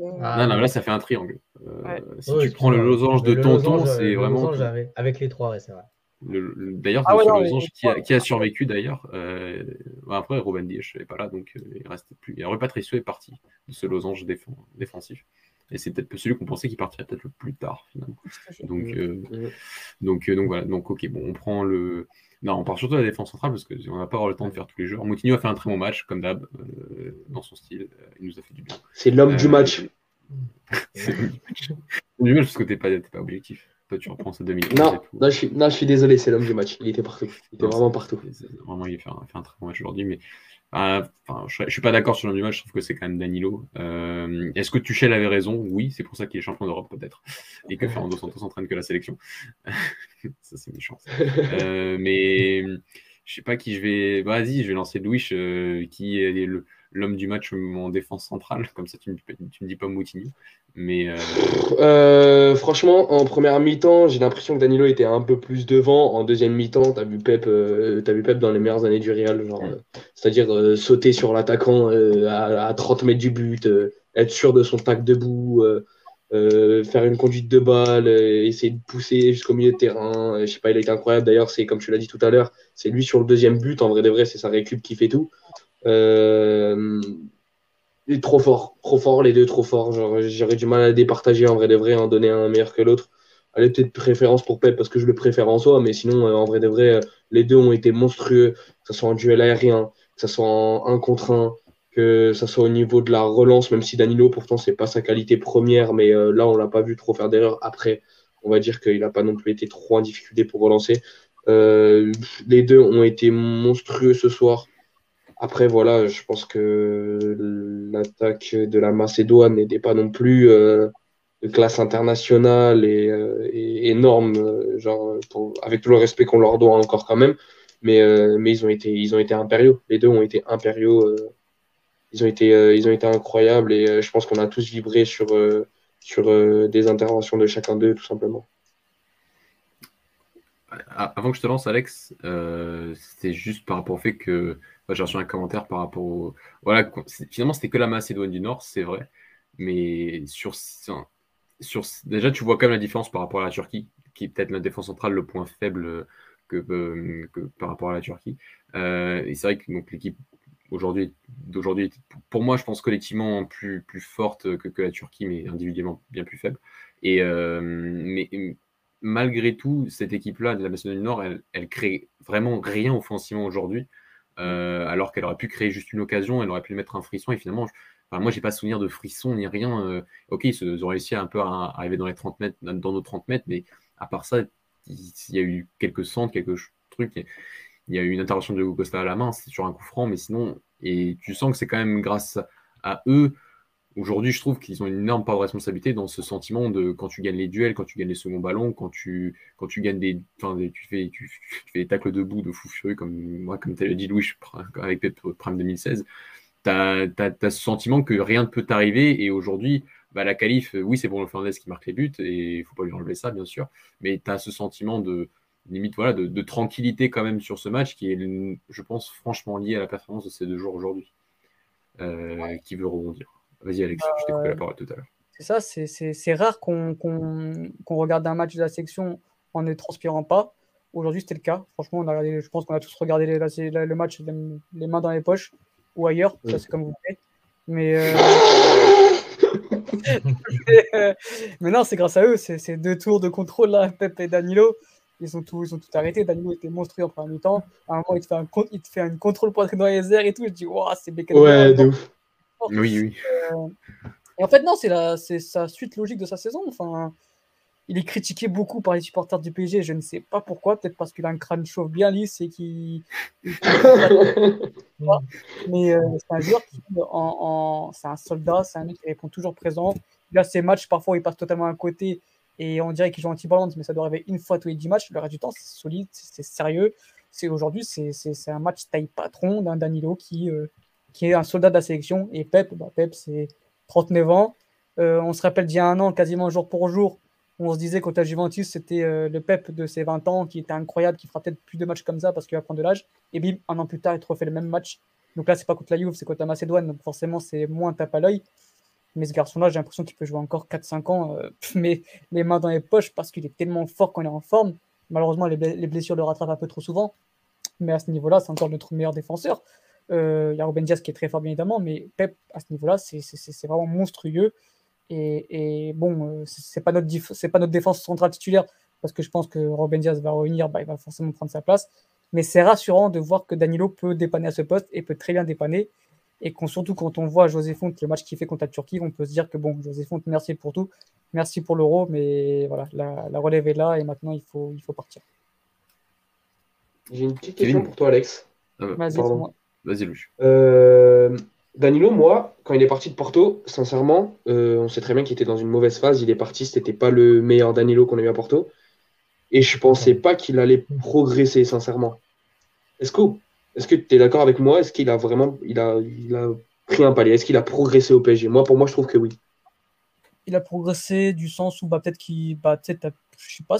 Non, non, là, ça fait un triangle. Euh, si tu prends le losange de Tonton, c'est vraiment. Avec les trois, ouais, c'est vrai. D'ailleurs, ah, losange qui, a, qui, a, survécu d'ailleurs. Euh, après, Robin Dias n'est pas là, donc euh, il reste plus. Et Patricio est parti de ce losange défensif. Et c'est peut-être celui qu'on pensait qu'il partirait peut-être le plus tard, finalement. Donc, euh, donc, euh, donc voilà. Donc, ok, bon, on prend le. Non, on part surtout de la défense centrale parce qu'on n'a pas avoir le temps de faire tous les joueurs. Moutinho a fait un très bon match, comme d'hab, euh, dans son style. il nous a fait du bien. *laughs* C'est l'homme du match. c'est l'homme du match. parce que tu n'es pas, pas objectif. Toi, tu reprends ce 2000. Non, non, je suis, non, je suis désolé, c'est l'homme du match. Il était partout. Il était vraiment partout. Vraiment, il a fait un, fait un très bon match aujourd'hui. Mais enfin, je, ne suis pas d'accord sur le du match, je trouve que c'est quand même Danilo. Euh, est-ce que Tuchel avait raison? Oui, c'est pour ça qu'il est champion d'Europe peut-être. Et que Fernando Santos entraîne que la sélection. *laughs* ça c'est méchant. Euh, mais je sais pas qui je vais. Vas-y, je vais lancer Louis, euh, qui est le, l'homme du match en défense centrale. Comme ça, tu me, tu me dis pas Moutinho. Mais euh, euh, franchement, en première mi-temps, j'ai l'impression que Danilo était un peu plus devant. En deuxième mi-temps, tu as vu Pep, euh, as vu Pep dans les meilleures années du Real, genre, c'est-à-dire sauter sur l'attaquant à, 30 mètres du but, être sûr de son tac debout. faire une conduite de balle, essayer de pousser jusqu'au milieu de terrain. je sais pas, il a été incroyable. D'ailleurs, c'est comme tu l'as dit tout à l'heure, c'est lui sur le deuxième but. En vrai de vrai, c'est sa récup qui fait tout. Euh, est trop fort, trop fort, les deux trop forts. J'aurais du mal à départager en vrai de vrai, en donner un meilleur que l'autre. Elle peut-être préférence pour Pep parce que je le préfère en soi, mais sinon, euh, en vrai de vrai, euh, les deux ont été monstrueux, que ce soit en duel aérien, que ce soit en un contre un, que ce soit au niveau de la relance, même si Danilo, pourtant, c'est pas sa qualité première, mais là, on l'a pas vu trop faire d'erreurs. Après, on va dire qu'il n'a pas non plus été trop en difficulté pour relancer. les deux ont été monstrueux ce soir. Après, voilà, je pense que l'attaque de la Macédoine n'était pas non plus euh, de classe internationale et, euh, énorme, euh, genre, avec tout le respect qu'on leur doit encore quand même. Mais, mais ils, ont été, ils ont été impériaux. Les deux ont été impériaux. ils, ont été, ils ont été incroyables et je pense qu'on a tous vibré sur, sur des interventions de chacun d'eux, tout simplement. avant que je te lance, Alex, c'était juste par rapport au fait que j'ai reçu un commentaire par rapport au. Voilà, finalement, c'était que la Macédoine du Nord, c'est vrai. Mais sur, sur, déjà, tu vois quand même la différence par rapport à la Turquie, qui est peut-être la défense centrale le point faible que, euh, par rapport à la Turquie. Euh, et c'est vrai que l'équipe aujourd'hui, d'aujourd'hui, pour moi, je pense collectivement plus, plus forte que, que, la Turquie, mais individuellement bien plus faible. Et, mais malgré tout, cette équipe-là de la Macédoine du Nord, elle, elle crée vraiment rien offensivement aujourd'hui, euh, alors qu'elle aurait pu créer juste une occasion, elle aurait pu mettre un frisson, et finalement, je, moi, j'ai pas souvenir de frisson ni rien. Euh, ok, ils, ont réussi un peu à, arriver dans les 30 mètres, dans nos 30 mètres, mais à part ça, il, y a eu quelques centres, quelques trucs. Il y a eu une intervention de Hugo Costa à la main, sur un coup franc, mais sinon, et tu sens que c'est quand même grâce à eux Aujourd'hui, je trouve qu'ils ont une énorme part de responsabilité dans ce sentiment de quand tu gagnes les duels, quand tu gagnes les seconds ballons, quand tu, quand tu gagnes des, enfin, tu, fais, tu, fais des tacles debout de fou furieux, comme moi, comme tu l'as dit, Louis, avec Pep Prime 2016. Tu as, ce sentiment que rien ne peut t'arriver. Et aujourd'hui, bah, la qualif, oui, c'est Bruno Fernandez qui marque les buts, et il faut pas lui enlever ça, bien sûr. Mais tu as ce sentiment de, limite, voilà, de, de, tranquillité quand même sur ce match qui est, je pense, franchement lié à la performance de ces deux joueurs aujourd'hui, euh, qui veut rebondir. Vas-y, Alex, je t'ai coupé la parole tout à l'heure. C'est ça, c'est rare qu'on regarde un match de la section en ne transpirant pas. Aujourd'hui, c'était le cas. Franchement, on a je pense qu'on a tous regardé le match les, mains dans les poches ou ailleurs. Ça, c'est comme vous voulez. *laughs* Mais, euh, mais, non, c'est grâce à eux. Ces deux tours de contrôle là, Pep et Danilo. Ils ont tout, ils ont tout arrêté. Danilo était monstrueux en premier mi-temps. À un moment, il te fait un, il te fait un contrôle poitrine dans les airs et tout. Je dis, waouh, c'est bécane. Ouais, de ouf. Oui, oui. Euh, et en fait, non, c'est sa suite logique de sa saison. Enfin, il est critiqué beaucoup par les supporters du PSG. Je ne sais pas pourquoi. Peut-être parce qu'il a un crâne chauve bien lisse et qu'il. *laughs* Mais euh, c'est un joueur qui, en, c'est un soldat, c'est un mec qui répond toujours présent. Là, ses matchs, parfois, il passe totalement à côté et on dirait qu'il joue anti-balance, mais ça doit arriver une fois tous les 10 matchs. Le reste du temps, c'est solide, c'est sérieux. C'est aujourd'hui, c'est un match taille patron d'un Danilo qui, euh, qui est un soldat de la sélection. Et Pep, bah Pep c'est 39 ans. Euh, on se rappelle d'il y a un an, quasiment jour pour jour, on se disait qu'au Juventus, c'était euh, le Pep de ses 20 ans qui était incroyable, qui fera peut-être plus de matchs comme ça parce qu'il va prendre de l'âge. Et bim, un an plus tard, il refait le même match. Donc là, c'est pas contre la Juve, c'est contre la Macédoine. Donc forcément, c'est moins tape à l'œil. Mais ce garçon-là, j'ai l'impression qu'il peut jouer encore 4-5 ans, euh, *laughs* mais les mains dans les poches parce qu'il est tellement fort il est en forme. Malheureusement, les, blessures le rattrapent un peu trop souvent. Mais à ce niveau-là, c'est encore notre meilleur défenseur. Euh, il y a Ruben Diaz qui est très fort, bien évidemment, mais Pep, à ce niveau-là, c'est vraiment monstrueux. Et, bon, euh, c'est pas, notre pas notre défense centrale titulaire, parce que je pense que Ruben Diaz va revenir, bah, il va forcément prendre sa place. Mais c'est rassurant de voir que Danilo peut dépanner à ce poste et peut très bien dépanner. Et surtout quand on voit José Font, le match qu'il fait contre la Turquie, on peut se dire que bon, José Font, merci pour tout, merci pour l'euro, mais voilà, la, relève est là et maintenant il faut, il faut partir. J'ai une petite question pour toi, Alex. Ah Vas-y, Vas-y, Louis. Euh, Danilo, moi, quand il est parti de Porto, sincèrement, euh, on sait très bien qu'il était dans une mauvaise phase. Il est parti, c'était pas le meilleur Danilo qu'on a eu à Porto. Et je pensais pas qu'il allait progresser, sincèrement. Est-ce que est tu es d'accord avec moi? Est-ce qu'il a vraiment il a, il a pris un palier? Est-ce qu'il a progressé au PSG Moi, pour moi, je trouve que oui. Il a progressé du sens où bah, peut-être qu'il. Bah, je sais pas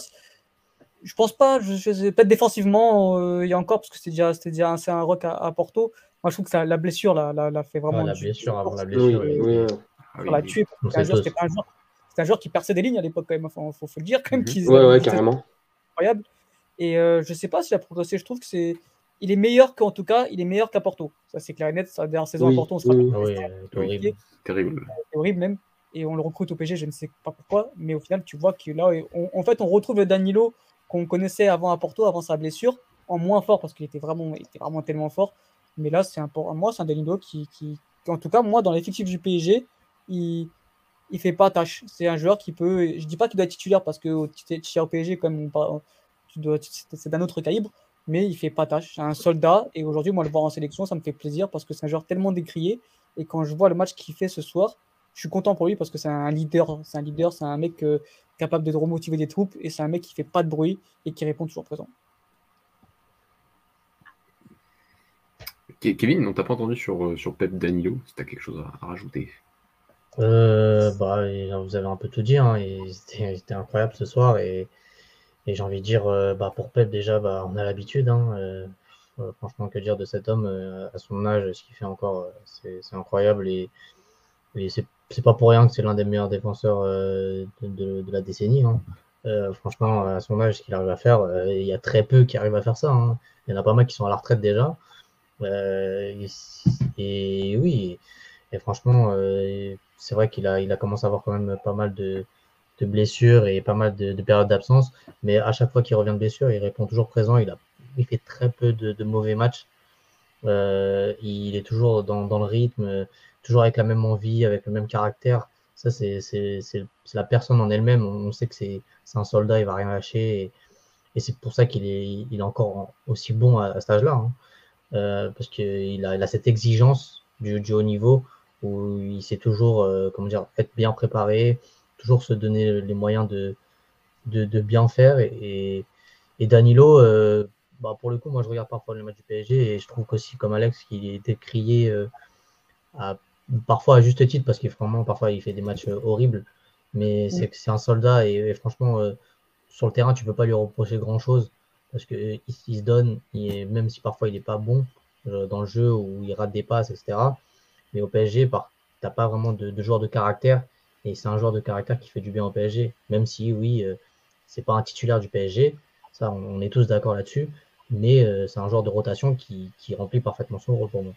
je pense pas. Je, peut-être défensivement, euh, il y a encore, parce que c'était déjà, déjà un, un rock à, Porto. Moi, je trouve que ça, la blessure l'a, la, fait vraiment. la blessure avant la blessure. Oui, oui, oui. l'a tué. C'était un, joueur, un joueur qui perçait des lignes à l'époque, quand même. Il faut, faut, le dire, quand même. Mhm. ouais, ouais, carrément. Incroyable. Et euh, je sais pas s'il a progressé. Je trouve que c'est. Il est meilleur qu'en tout cas, il est meilleur qu'à Porto. Ça, c'est clair et net. Sa dernière saison à Porto, on se rappelle. Oui, terrible. horrible même et on le recrute au PG, je ne sais pas pourquoi, mais au final, tu vois que là, en fait, on retrouve le Danilo qu'on connaissait avant à Porto, avant sa blessure, en moins fort parce qu'il était vraiment, était vraiment tellement fort. Mais là, c'est un, moi, c'est un Danilo qui, qui, en tout cas, moi, dans l'effectif du PSG, il, il fait pas tâche. C'est un joueur qui peut, je dis pas qu'il doit être titulaire parce que au, au PSG, comme c'est d'un autre calibre, mais il fait pas tâche. C'est un soldat et aujourd'hui, moi, le voir en sélection, ça me fait plaisir parce que c'est un joueur tellement décrié. Et quand je vois le match qu'il fait ce soir, je suis content pour lui parce que c'est un leader, c'est un leader, c'est un mec euh, capable de remotiver des troupes et c'est un mec qui fait pas de bruit et qui répond toujours présent. Kevin, on t'a pas entendu sur, euh, sur Pep Danilo, si tu as quelque chose à, rajouter? Euh, bah, vous avez un peu tout dit, hein, c'était *laughs* incroyable ce soir et, Et j'ai envie de dire, bah, pour Pep, déjà, bah, on a l'habitude. Hein, franchement, que dire de cet homme à son âge, ce qu'il fait encore, c'est incroyable. Et, et c'est pas pour rien que c'est l'un des meilleurs défenseurs de, de, la décennie. Hein. franchement, à son âge, ce qu'il arrive à faire, il y a très peu qui arrivent à faire ça. Hein. Il y en a pas mal qui sont à la retraite déjà. et, oui, et franchement, euh, c'est vrai qu'il a, il a commencé à avoir quand même pas mal de, blessures et pas mal de, périodes d'absence. Mais à chaque fois qu'il revient de blessure, il répond toujours présent. Il, a, il fait très peu de, mauvais matchs. Euh, il est toujours dans, le rythme, toujours avec la même envie, avec le même caractère. Ça, c'est la personne en elle-même. On sait que c'est un soldat, il va rien lâcher. Et, c'est pour ça qu'il est, il est encore aussi bon à, cet âge-là. Hein. Euh, parce qu'il a, a, cette exigence du, du haut niveau où il sait toujours euh, comment dire, être bien préparé, toujours se donner les moyens de, de, bien faire. Et, et Danilo, euh, bah pour le coup, moi je regarde parfois le match du PSG et je trouve qu'aussi, comme Alex, qu'il est décrié à, parfois à juste titre parce qu'il vraiment parfois il fait des matchs horribles. Mais c'est c'est un soldat et, franchement, sur le terrain, tu peux pas lui reprocher grand chose parce qu'il il se donne, même si parfois il n'est pas bon dans le jeu ou il rate des passes, etc. Mais au PSG, tu n'as pas vraiment de, de, joueur de caractère. Et c'est un joueur de caractère qui fait du bien au PSG. Même si, oui, euh, c'est pas un titulaire du PSG. Ça, on, est tous d'accord là-dessus. Mais euh, c'est un joueur de rotation qui, remplit parfaitement son rôle pour moi.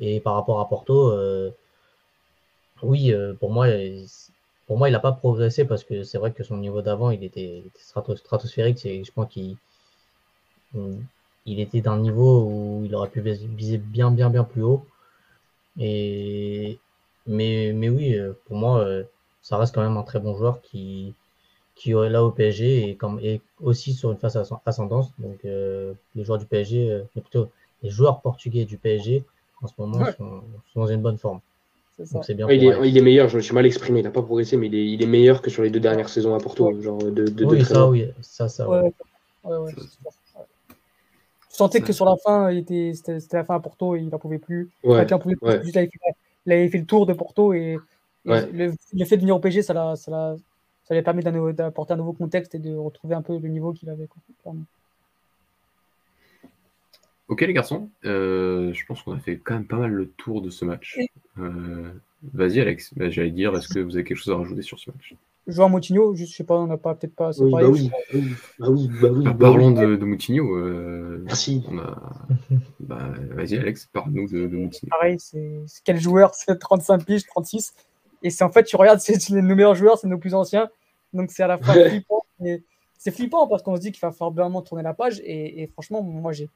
Et par rapport à Porto, euh, oui, pour moi, pour moi, il n'a pas progressé parce que c'est vrai que son niveau d'avant, il était, stratosphérique. Je pense qu'il il était d'un niveau où il aurait pu viser bien, bien, bien plus haut. Et, mais, mais oui, euh, pour moi, euh, ça reste quand même un très bon joueur qui, qui est là au PSG et, comme, et aussi sur une phase ascendance. Donc, euh, les joueurs du PSG, mais plutôt les joueurs portugais du PSG, en ce moment, sont, dans une bonne forme. Bien il, est, il, est, meilleur, je me suis mal exprimé, il n'a pas progressé, mais il est, il est, meilleur que sur les deux dernières saisons à Porto. Genre de, de, oui, ça, oui, ça, ça. Ouais. Ouais, je sentais que sur la fin, c'était la fin à Porto et il n'en pouvait plus. Ouais, pouvait plus. il, avait fait, le tour de Porto et, le, fait de venir au PG, ça, ça, ça lui a permis d'apporter un nouveau contexte et de retrouver un peu le niveau qu'il avait. Ok les garçons, euh, je pense qu'on a fait quand même pas mal le tour de ce match. Euh, vas-y Alex, bah, j'allais dire, est-ce que vous avez quelque chose à rajouter sur ce match? Joueur Moutinho, je sais pas, on n'a pas peut-être pas. Oui, bah oui, bah oui, bah oui, bah parlons de, de, Moutinho. Euh, Merci. bah, Vas-y, Alex, parle-nous de, de, Moutinho. Pareil, c'est quel joueur? C'est 35 piges, 36. Et c'est en fait, tu regardes, *laughs* c'est nos meilleurs joueurs, c'est nos plus anciens. Donc c'est à la fois flippant. C'est flippant parce qu'on se dit qu'il va falloir vraiment tourner la page. Et, et franchement, moi, j'ai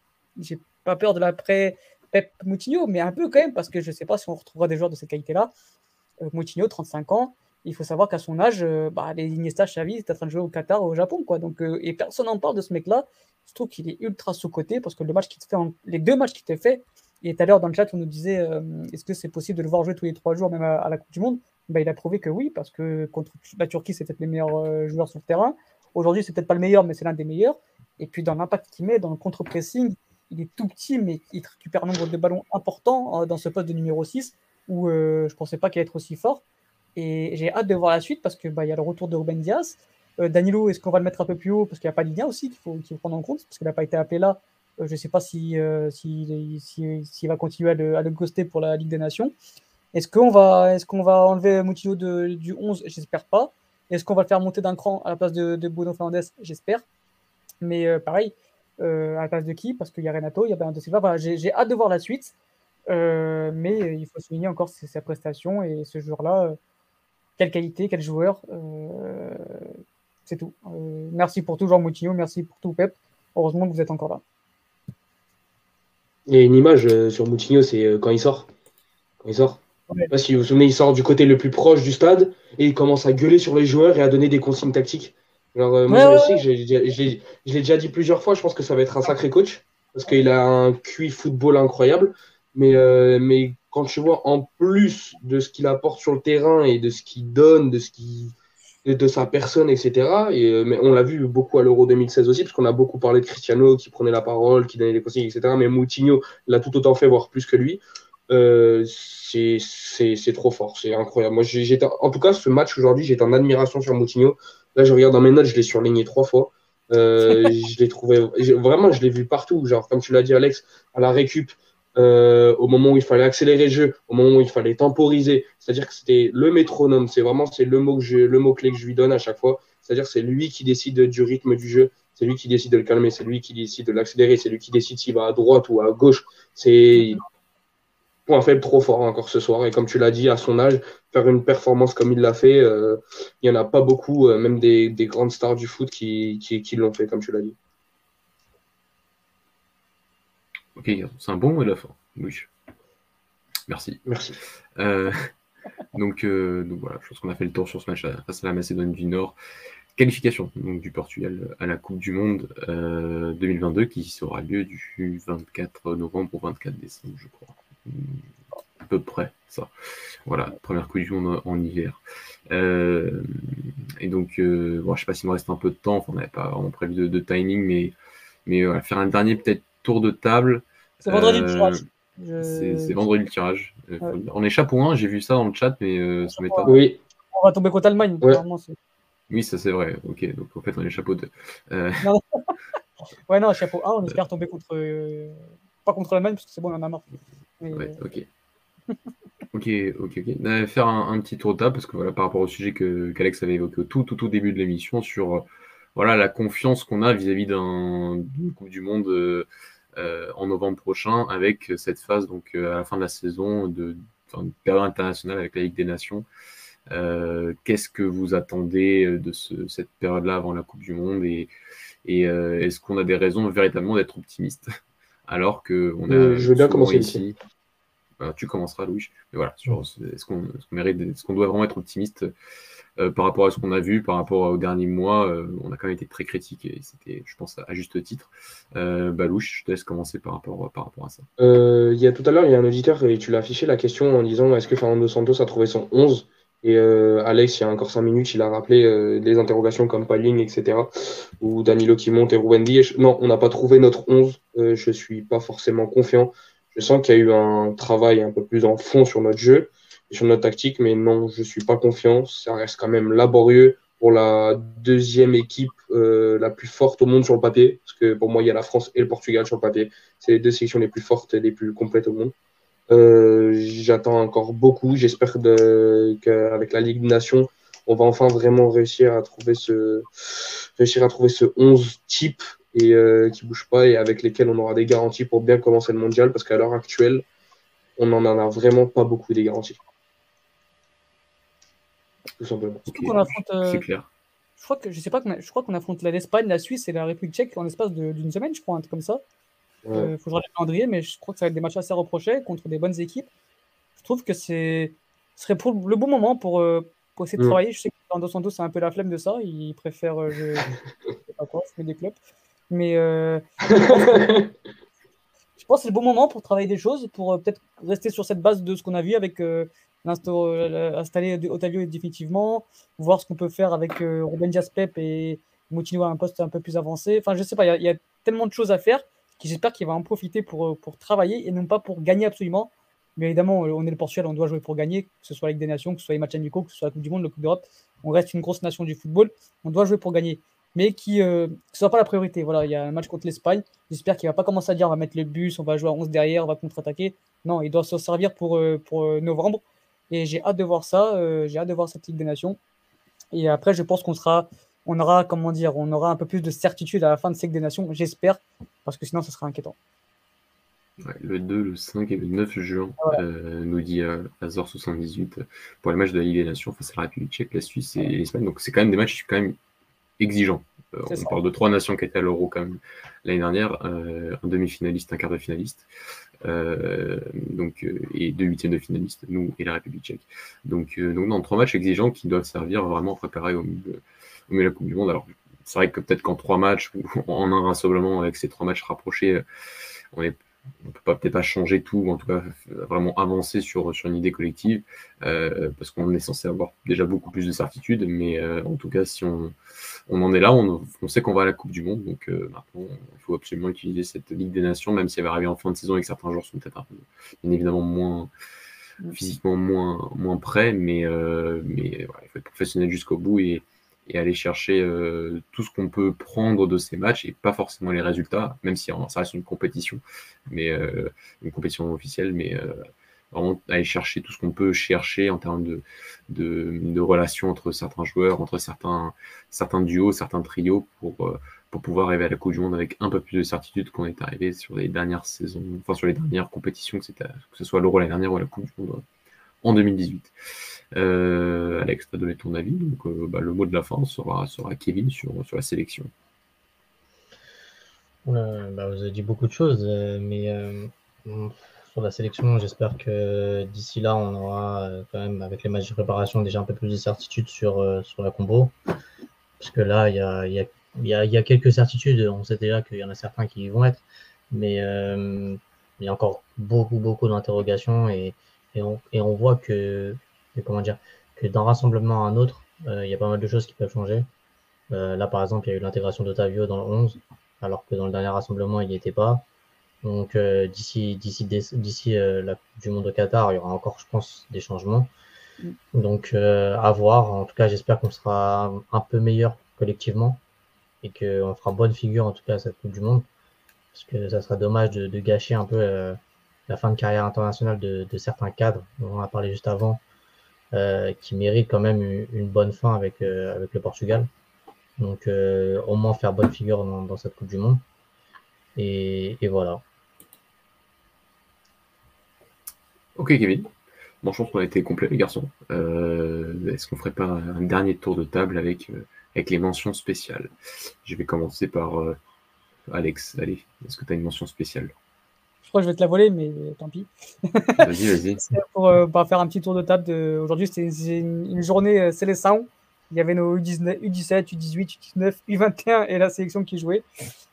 pas peur de l'après Pep Moutinho, mais un peu quand même parce que je sais pas si on retrouvera des joueurs de cette qualité-là. Euh, Moutinho, 35 ans il faut savoir qu'à son âge, euh, bah, les Iniesta, Xavi, étaient en train de jouer au Qatar, au Japon, quoi. Donc, euh, et personne n'en parle de ce mec-là. Je trouve qu'il est ultra sous-côté parce que le match qui te fait les deux matchs qui te fait, et tout à l'heure dans le chat, on nous disait euh, est-ce que c'est possible de le voir jouer tous les trois jours, même à, la Coupe du Monde? Bah, Il a prouvé que oui, parce que contre la Turquie, c'est peut-être les meilleurs joueurs sur le terrain. Aujourd'hui, c'est peut-être pas le meilleur, mais c'est l'un des meilleurs. Et puis, dans l'impact qu'il met, dans le contre-pressing, il est tout petit, mais il récupère un nombre de ballons important dans ce poste de numéro 6 où je ne pensais pas qu'il allait être aussi fort. Et j'ai hâte de voir la suite parce qu'il bah, y a le retour de Ruben Diaz. Euh, Danilo, est-ce qu'on va le mettre un peu plus haut? Parce qu'il n'y a pas Lydia aussi qu'il faut, faut, prendre en compte, parce qu'il n'a pas été appelé là. Euh, je ne sais pas s'il euh, si, si, va continuer à le, à le, ghoster pour la Ligue des Nations. Est-ce qu'on va, est qu'on va enlever Moutinho de, du 11 J'espère pas. Est-ce qu'on va le faire monter d'un cran à la place de, de Bruno Fernandes? J'espère. Mais euh, pareil, à la place de qui? Parce qu'il y a Renato, il y a Bernardo Silva. Voilà, j'ai hâte de voir la suite. mais il faut souligner encore sa prestation et ce jour-là quelle qualité, quel joueur. Euh, c'est tout. Euh, merci pour tout, Jean Moutinho. Merci pour tout, Pep. Heureusement que vous êtes encore là. Il y a une image euh, sur Moutinho, c'est quand il sort. Quand il sort. sais si vous vous souvenez, il sort du côté le plus proche du stade et il commence à gueuler sur les joueurs et à donner des consignes tactiques. Alors, moi, je, l'ai déjà dit plusieurs fois, je pense que ça va être un sacré coach parce qu'il a un QI football incroyable. Mais, mais quand tu vois en plus de ce qu'il apporte sur le terrain et de ce qu'il donne, de ce qui de, sa personne, etc. Et, euh, mais on l'a vu beaucoup à l'Euro 2016 aussi, parce qu'on a beaucoup parlé de Cristiano qui prenait la parole, qui donnait des consignes, etc. Mais Moutinho l'a tout autant fait, voire plus que lui. c'est trop fort, c'est incroyable. Moi, en tout cas, ce match aujourd'hui, j'étais en admiration sur Moutinho. Là, je regarde dans mes notes, je l'ai surligné trois fois. *laughs* je l'ai trouvé vraiment, je l'ai vu partout. Genre, comme tu l'as dit, Alex, à la récup, euh, au moment où il fallait accélérer le jeu, au moment où il fallait temporiser. C'est-à-dire que c'était le métronome. C'est vraiment c'est le mot que je, le mot clé que je lui donne à chaque fois. C'est-à-dire c'est lui qui décide du rythme du jeu. C'est lui qui décide de le calmer. C'est lui qui décide de l'accélérer. C'est lui qui décide s'il va à droite ou à gauche. C'est point faible trop fort encore ce soir. Et comme tu l'as dit, à son âge, faire une performance comme il l'a fait, euh, il n'y en a pas beaucoup, euh, même des, des, grandes stars du foot qui, qui, qui l'ont fait, comme tu l'as dit. Ok, c'est un bon mot de la fin. Oui. Merci. Merci. Euh, *laughs* donc, donc, voilà, je pense qu'on a fait le tour sur ce match face à la Macédoine du Nord. Qualification donc, du Portugal à la Coupe du Monde 2022 euh, qui aura lieu du 24 novembre au 24 décembre, je crois. À peu près, ça. Voilà, première du Monde en hiver. et donc, bon, je sais pas s'il me reste un peu de temps, on n'avait pas vraiment prévu de, timing, mais, mais faire un dernier peut-être tour de table. C'est vendredi le tirage. Euh, c'est vendredi le tirage. Euh, on est chapeau 1, j'ai vu ça dans le chat, mais euh, ça m'étonne. Oui. On va tomber contre l'Allemagne. Oui, ça c'est vrai. Ok, donc en fait, on est chapeau 2. *laughs* ouais, non, chapeau 1, on espère tomber contre. Pas contre l'Allemagne, parce que c'est bon, on en a marre. Ouais, ok. ok, ok, ok. Faire un, petit tour de table, parce que voilà, par rapport au sujet que qu'Alex avait évoqué au tout, tout, tout début de l'émission sur voilà, la confiance qu'on a vis-à-vis d'un Coupe du Monde euh, en novembre prochain avec cette phase donc euh, à la fin de la saison de période internationale avec la Ligue des Nations. Euh, qu'est-ce que vous attendez de cette période-là avant la Coupe du Monde et, est-ce qu'on a des raisons véritablement d'être optimiste? Alors que on a je veux bien commencer ici. tu commenceras Louis mais voilà est-ce qu'on mérite est-ce qu'on doit vraiment être optimiste euh, par rapport à ce qu'on a vu, par rapport aux derniers mois, euh, on a quand même été très critique et c'était, je pense, à juste titre. Euh, Balouche, je te laisse commencer par rapport, par rapport à ça. il y a tout à l'heure, il y a un auditeur et tu l'as affiché la question en disant est-ce que Fernando Santos a trouvé son 11 et Alex, il y a encore 5 minutes, il a rappelé des interrogations comme Paling, etc. Ou Danilo qui monte et Ruben Non, on n'a pas trouvé notre 11. je ne suis pas forcément confiant. Je sens qu'il y a eu un travail un peu plus en fond sur notre jeu sur notre tactique, mais non, je suis pas confiant. Ça reste quand même laborieux pour la deuxième équipe euh, la plus forte au monde sur le papier, parce que pour moi, il y a la France et le Portugal sur le papier. C'est les deux sélections les plus fortes et les plus complètes au monde. Euh, J'attends encore beaucoup. J'espère qu'avec la Ligue des Nations, on va enfin vraiment réussir à trouver ce, réussir à trouver ce 11 type et euh, qui bouge pas et avec lesquels on aura des garanties pour bien commencer le mondial, parce qu'à l'heure actuelle, on n'en a vraiment pas beaucoup des garanties tout simplement. Euh, c'est clair. Je crois que je sais pas, je crois qu'on affronte l'Espagne, la Suisse et la République tchèque en l'espace d'une semaine, je crois, un truc comme ça. Il euh, faut que je regarde le calendrier, mais je crois que ça va être des matchs assez reprochés contre des bonnes équipes. Je trouve que c'est ce serait pour le bon moment pour, euh, pour essayer de mm. travailler. Je sais que Fernando Santos c'est un peu la flemme de ça. Il préfère *laughs* je, sais pas quoi, des clubs. Mais *laughs* je pense que c'est le bon moment pour travailler des choses, pour peut-être rester sur cette base de ce qu'on a vu avec euh, installer Otavio définitivement, voir ce qu'on peut faire avec euh, Ruben Diaspep et Moutinho à un poste un peu plus avancé. Enfin, je sais pas, il y, a tellement de choses à faire qui j'espère qu'il va en profiter pour, euh, pour travailler et non pas pour gagner absolument. Mais évidemment, on est le Portugal, on doit jouer pour gagner, que ce soit la Ligue des Nations, que ce soit les matchs amicaux, que ce soit la Coupe du Monde, la Coupe d'Europe. On reste une grosse nation du football, on doit jouer pour gagner. Mais qui, que ce soit pas la priorité. Voilà, il y a un match contre l'Espagne. J'espère qu'il va pas commencer à dire on va mettre le bus, on va jouer à 11 derrière, on va contre-attaquer. Non, il doit se servir pour, pour novembre et j'ai hâte de voir ça. Euh, j'ai hâte de voir cette Ligue des Nations. Et après, je pense qu'on sera, on aura, comment dire, on aura un peu plus de certitude à la fin de cette des Nations, j'espère, parce que sinon, ça sera inquiétant. le 2, le 5 et le 9 juin, euh, nous dit euh, Azor78 pour les matchs de la Ligue des Nations face à la République tchèque, la Suisse et l'Espagne. Donc c'est quand même des matchs quand même exigeants. on parle de trois nations qui étaient à l'Euro quand même l'année dernière, un demi-finaliste, un quart de finaliste. Euh, donc, euh, et deux huitièmes de finalistes, nous et la République tchèque. Donc, euh, donc dans trois matchs exigeants qui doivent servir vraiment à préparer au milieu, de la Coupe du Monde. Alors, c'est vrai que peut-être qu'en trois matchs, ou *laughs* en un rassemblement avec ces trois matchs rapprochés, on est on peut peut-être pas changer tout, ou en tout cas vraiment avancer sur, sur une idée collective, euh, parce qu'on est censé avoir déjà beaucoup plus de certitudes, mais euh, en tout cas, si on, on en est là, on, on sait qu'on va à la Coupe du Monde, donc euh, maintenant, il faut absolument utiliser cette Ligue des Nations, même si elle va arriver en fin de saison et que certains joueurs sont peut-être bien évidemment moins physiquement moins, moins prêts, mais, mais voilà, il faut être professionnel jusqu'au bout et et aller chercher euh, tout ce qu'on peut prendre de ces matchs et pas forcément les résultats, même si ça reste une compétition, mais euh, une compétition officielle, mais euh, vraiment aller chercher tout ce qu'on peut chercher en termes de, relations entre certains joueurs, entre certains, duos, certains trios pour, pouvoir arriver à la Coupe du Monde avec un peu plus de certitude qu'on est arrivé sur les dernières saisons, enfin sur les dernières compétitions, que, que ce soit l'Euro l'année dernière ou la Coupe du Monde en 2018. Euh, Alex, tu as donné ton avis, donc euh, bah, le mot de la fin sera, sera Kevin sur, sur la sélection. Euh, bah, vous avez dit beaucoup de choses, mais sur la sélection, j'espère que d'ici là, on aura quand même, avec les matchs de préparation, déjà un peu plus de certitude sur, sur la combo. Parce que là, il y a, y, a, y a, quelques certitudes. On sait déjà qu'il y en a certains qui y vont être, mais il y a encore beaucoup, beaucoup d'interrogations et, et, on, et on voit que comment dire, que d'un rassemblement à un autre, euh, il y a pas mal de choses qui peuvent changer. Euh, là, par exemple, il y a eu l'intégration d'Otavio dans le 11, alors que dans le dernier rassemblement, il n'y était pas. Donc, euh, d'ici d'ici d'ici la Coupe du Monde au Qatar, il y aura encore, je pense, des changements. Mm. Donc, à voir. En tout cas, j'espère qu'on sera un peu meilleur collectivement et qu'on fera bonne figure, en tout cas, à cette Coupe du Monde. Parce que ça serait dommage de, gâcher un peu la fin de carrière internationale de, certains cadres dont on a parlé juste avant, euh, qui mérite quand même une, bonne fin avec, euh, avec le Portugal. Donc euh, au moins faire bonne figure dans, cette Coupe du Monde. Et, voilà. Ok Kevin. Bon, je pense qu'on a été complet les garçons. Est-ce qu'on ferait pas un dernier tour de table avec, avec les mentions spéciales? Je vais commencer par Alex. Allez, est-ce que tu as une mention spéciale? Je crois que je vais te la voler, mais tant pis. Vas-y, vas-y. *laughs* pour euh, bah, faire un petit tour de table. De... Aujourd'hui, c'était une, journée euh, sélection. Il y avait nos U19, U17, U18, U19, U21 et la sélection qui jouait.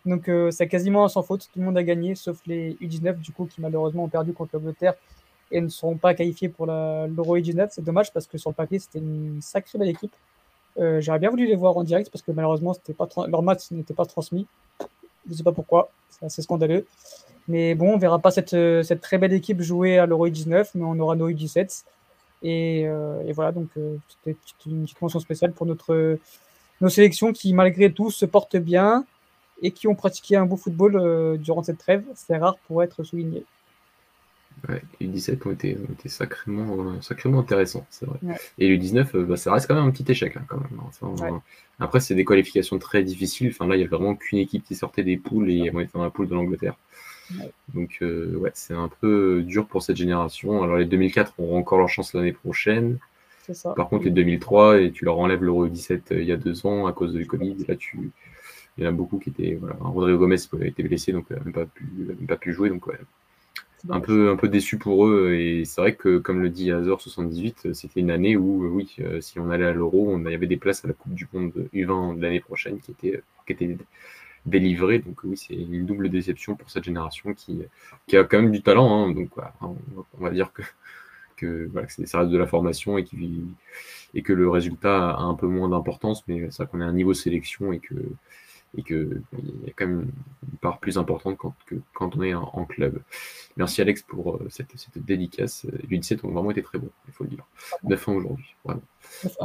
Donc, euh, c'est quasiment sans faute. Tout le monde a gagné, sauf les U19, du coup, qui malheureusement ont perdu contre l'Angleterre et ne seront pas qualifiés pour l'Euro U19. C'est dommage parce que sur le papier, c'était une sacrée belle équipe. J'aurais bien voulu les voir en direct parce que malheureusement, pas leur match n'était pas transmis. Je ne sais pas pourquoi. C'est assez scandaleux. Mais bon, on verra pas cette, euh, cette très belle équipe jouer à l'Euro 19, mais on aura nos U17. Et, euh, et voilà, donc euh, c'était une petite mention spéciale pour notre, nos sélections qui, malgré tout, se portent bien et qui ont pratiqué un beau football durant cette trêve. C'est rare pour être souligné. Ouais, les 17 ont été, ont été sacrément, sacrément intéressants, c'est vrai. Et les 19, bah, ça reste quand même un petit échec. Hein, quand même. Après, c'est des qualifications très difficiles. Enfin, là, il n'y a vraiment qu'une équipe qui sortait des poules et on était dans la poule de l'Angleterre. Donc, euh, ouais, c'est un peu dur pour cette génération. Alors, les 2004 auront encore leur chance l'année prochaine. Par contre, les 2003, et tu leur enlèves l'Euro 17 euh, il y a deux ans à cause du Covid. Là, tu... il y en a beaucoup qui étaient. Voilà. Rodrigo Gomez a été blessé, donc il n'a même, pas pu, même pas pu jouer. Donc, ouais, un peu, un peu déçu pour eux. Et c'est vrai que, comme le dit Azor78, c'était une année où, oui, euh, si on allait à l'Euro, on y avait des places à la Coupe du Monde U20 de l'année prochaine qui étaient, qui étaient délivré. Donc oui, c'est une double déception pour cette génération qui, qui a quand même du talent. Hein. donc on, va dire que, que voilà, ça reste de la formation et, qui, et que le résultat a un peu moins d'importance, mais c'est vrai qu'on est à un niveau sélection et que et qu'il y a quand même une part plus importante quand, que, quand on est en, club. Merci Alex pour euh, cette, cette, dédicace. Les 17 ont vraiment été très bons, il faut le dire. 9 ans aujourd'hui, vraiment.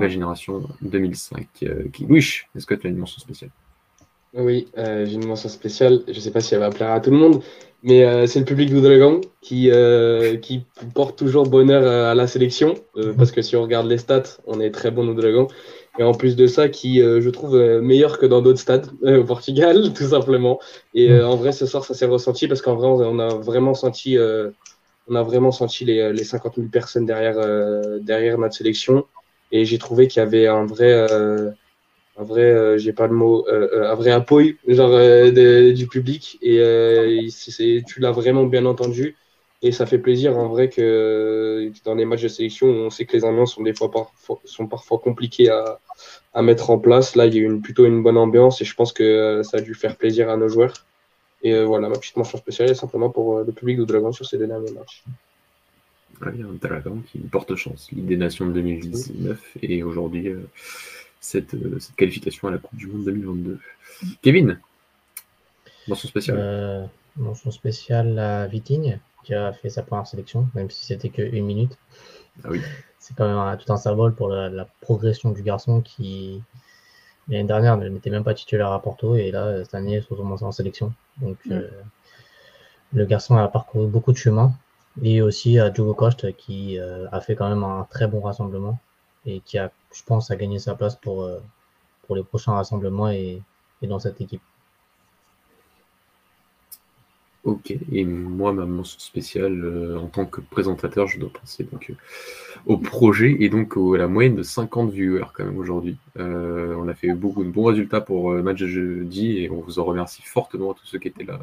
La génération 2005. Euh, qui... Louis, est-ce que tu as une mention spéciale? Oui, euh, j'ai une mention spéciale. Je ne sais pas si elle va plaire à tout le monde, mais euh, c'est le public d'Oudragan qui, euh, qui porte toujours bonheur à la sélection. parce que si on regarde les stats, on est très bon d'Oudragan. Et en plus de ça, qui, je trouve, meilleur que dans d'autres stades au Portugal, *laughs* tout simplement. Et en vrai, ce soir, ça s'est ressenti parce qu'en vrai, on a vraiment senti, on a vraiment senti les, les 50 000 personnes derrière, derrière notre sélection. Et j'ai trouvé qu'il y avait un vrai un vrai, euh, j'ai pas le mot, euh, euh, un vrai appui genre du public et tu l'as vraiment bien entendu et ça fait plaisir en vrai que dans les matchs de sélection, on sait que les ambiances sont des fois parfois, sont parfois compliquées à, à, mettre en place. Là, il y a eu plutôt une bonne ambiance et je pense que ça a dû faire plaisir à nos joueurs. Et voilà, ma petite mention spéciale est simplement pour le public de Dragon sur ces derniers matchs. un Dragon qui porte chance. Ligue des Nations de 2019 et aujourd'hui cette, cette, qualification à la Coupe du Monde 2022. Kevin, mention spéciale. mention spéciale à Vitigne qui a fait sa première sélection, même si c'était que une minute. Ah oui. C'est quand même tout un symbole pour la, progression du garçon qui, l'année dernière, n'était même pas titulaire à Porto et là, cette année, il se retrouve en sélection. Donc, mm. euh, le garçon a parcouru beaucoup de chemin. Et aussi à Diogo Costa qui euh, a fait quand même un très bon rassemblement et qui a, je pense, a gagné sa place pour, euh, pour les prochains rassemblements et dans cette équipe. Ok, et moi, ma mention spéciale euh, en tant que présentateur, je dois penser donc, euh, au projet et donc à la moyenne de 50 viewers quand même aujourd'hui. On a fait beaucoup de bons résultats pour le match de jeudi et on vous en remercie fortement à tous ceux qui étaient là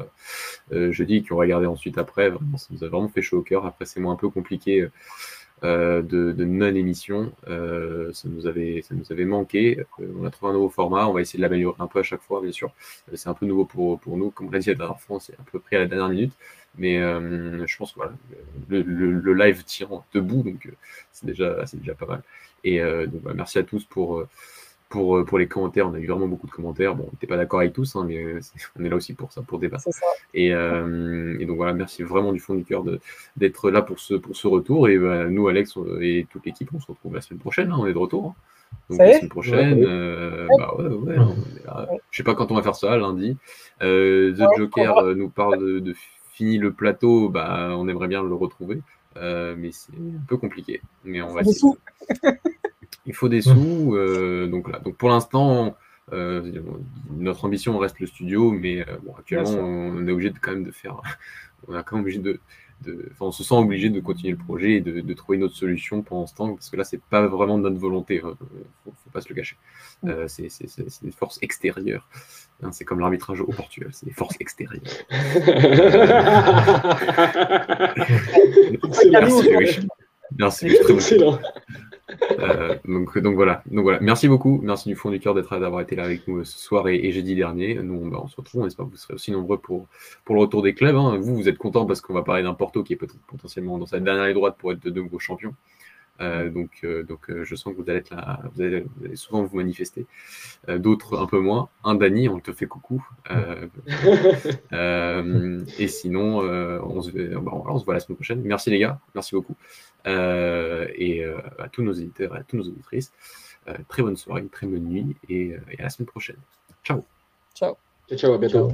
jeudi et qui ont regardé ensuite après. Vraiment, ça nous a vraiment fait chaud au cœur. Après, c'est moins un peu compliqué euh, de, non-émission. Euh, ça, nous avait, ça nous avait manqué. Euh, on a trouvé un nouveau format. On va essayer de l'améliorer un peu à chaque fois, bien sûr. c'est un peu nouveau pour, pour nous. Comme on l'a dit la dernière fois, c'est à peu près à la dernière minute. Mais je pense que voilà, le, live tient debout, donc c'est déjà, déjà pas mal. Et donc, bah, merci à tous pour pour, euh, pour les commentaires, on a eu vraiment beaucoup de commentaires. Bon, on n'était pas d'accord avec tous, hein, mais euh, on est là aussi pour ça, pour débattre. Et, euh, et, donc voilà, merci vraiment du fond du cœur d'être là pour ce, pour ce retour. Et bah, nous, Alex et toute l'équipe, on se retrouve la semaine prochaine. Hein, on est de retour. Hein. Donc la semaine prochaine, bah ouais, ouais, je sais pas quand on va faire ça, lundi. The Joker nous parle de, de fini le plateau, bah, on aimerait bien le retrouver. mais c'est un peu compliqué. Mais on va essayer. *laughs* il faut des sous. Euh, donc, là. donc pour l'instant, euh, notre ambition reste le studio, mais euh, bon, actuellement, on est obligé de quand même de faire. *laughs* on a quand même obligé de, de on se sent obligé de continuer le projet et de, de, trouver une autre solution pendant ce temps, parce que là, c'est pas vraiment de notre volonté. Hein, faut, faut, pas se le cacher. Euh, c'est des forces extérieures. Hein, c'est comme l'arbitrage au Portugal, c'est des forces extérieures. *laughs* *laughs* Merci, Merci. Excellent. *laughs* Euh, donc, donc, voilà. donc voilà. Merci beaucoup. Merci du fond du cœur d'être d'avoir été là avec nous ce soir et, jeudi dernier. Nous, on, se retrouve. On espère que vous serez aussi nombreux pour, pour le retour des clubs. Hein. Vous, vous êtes contents parce qu'on va parler d'un Porto qui est peut-être potentiellement dans sa dernière ligne droite pour être de nouveaux champions. Euh, donc, euh, donc je sens que vous allez être là, vous allez, souvent vous manifester. D'autres un peu moins. Un Dany, on te fait coucou. *laughs* et sinon, on se, on se voit la semaine prochaine. Merci les gars, merci beaucoup. Euh, et euh, à tous nos éditeurs et à toutes nos auditrices. Euh, très bonne soirée, une très bonne nuit et, à la semaine prochaine. Ciao. Ciao. Ciao, ciao à bientôt.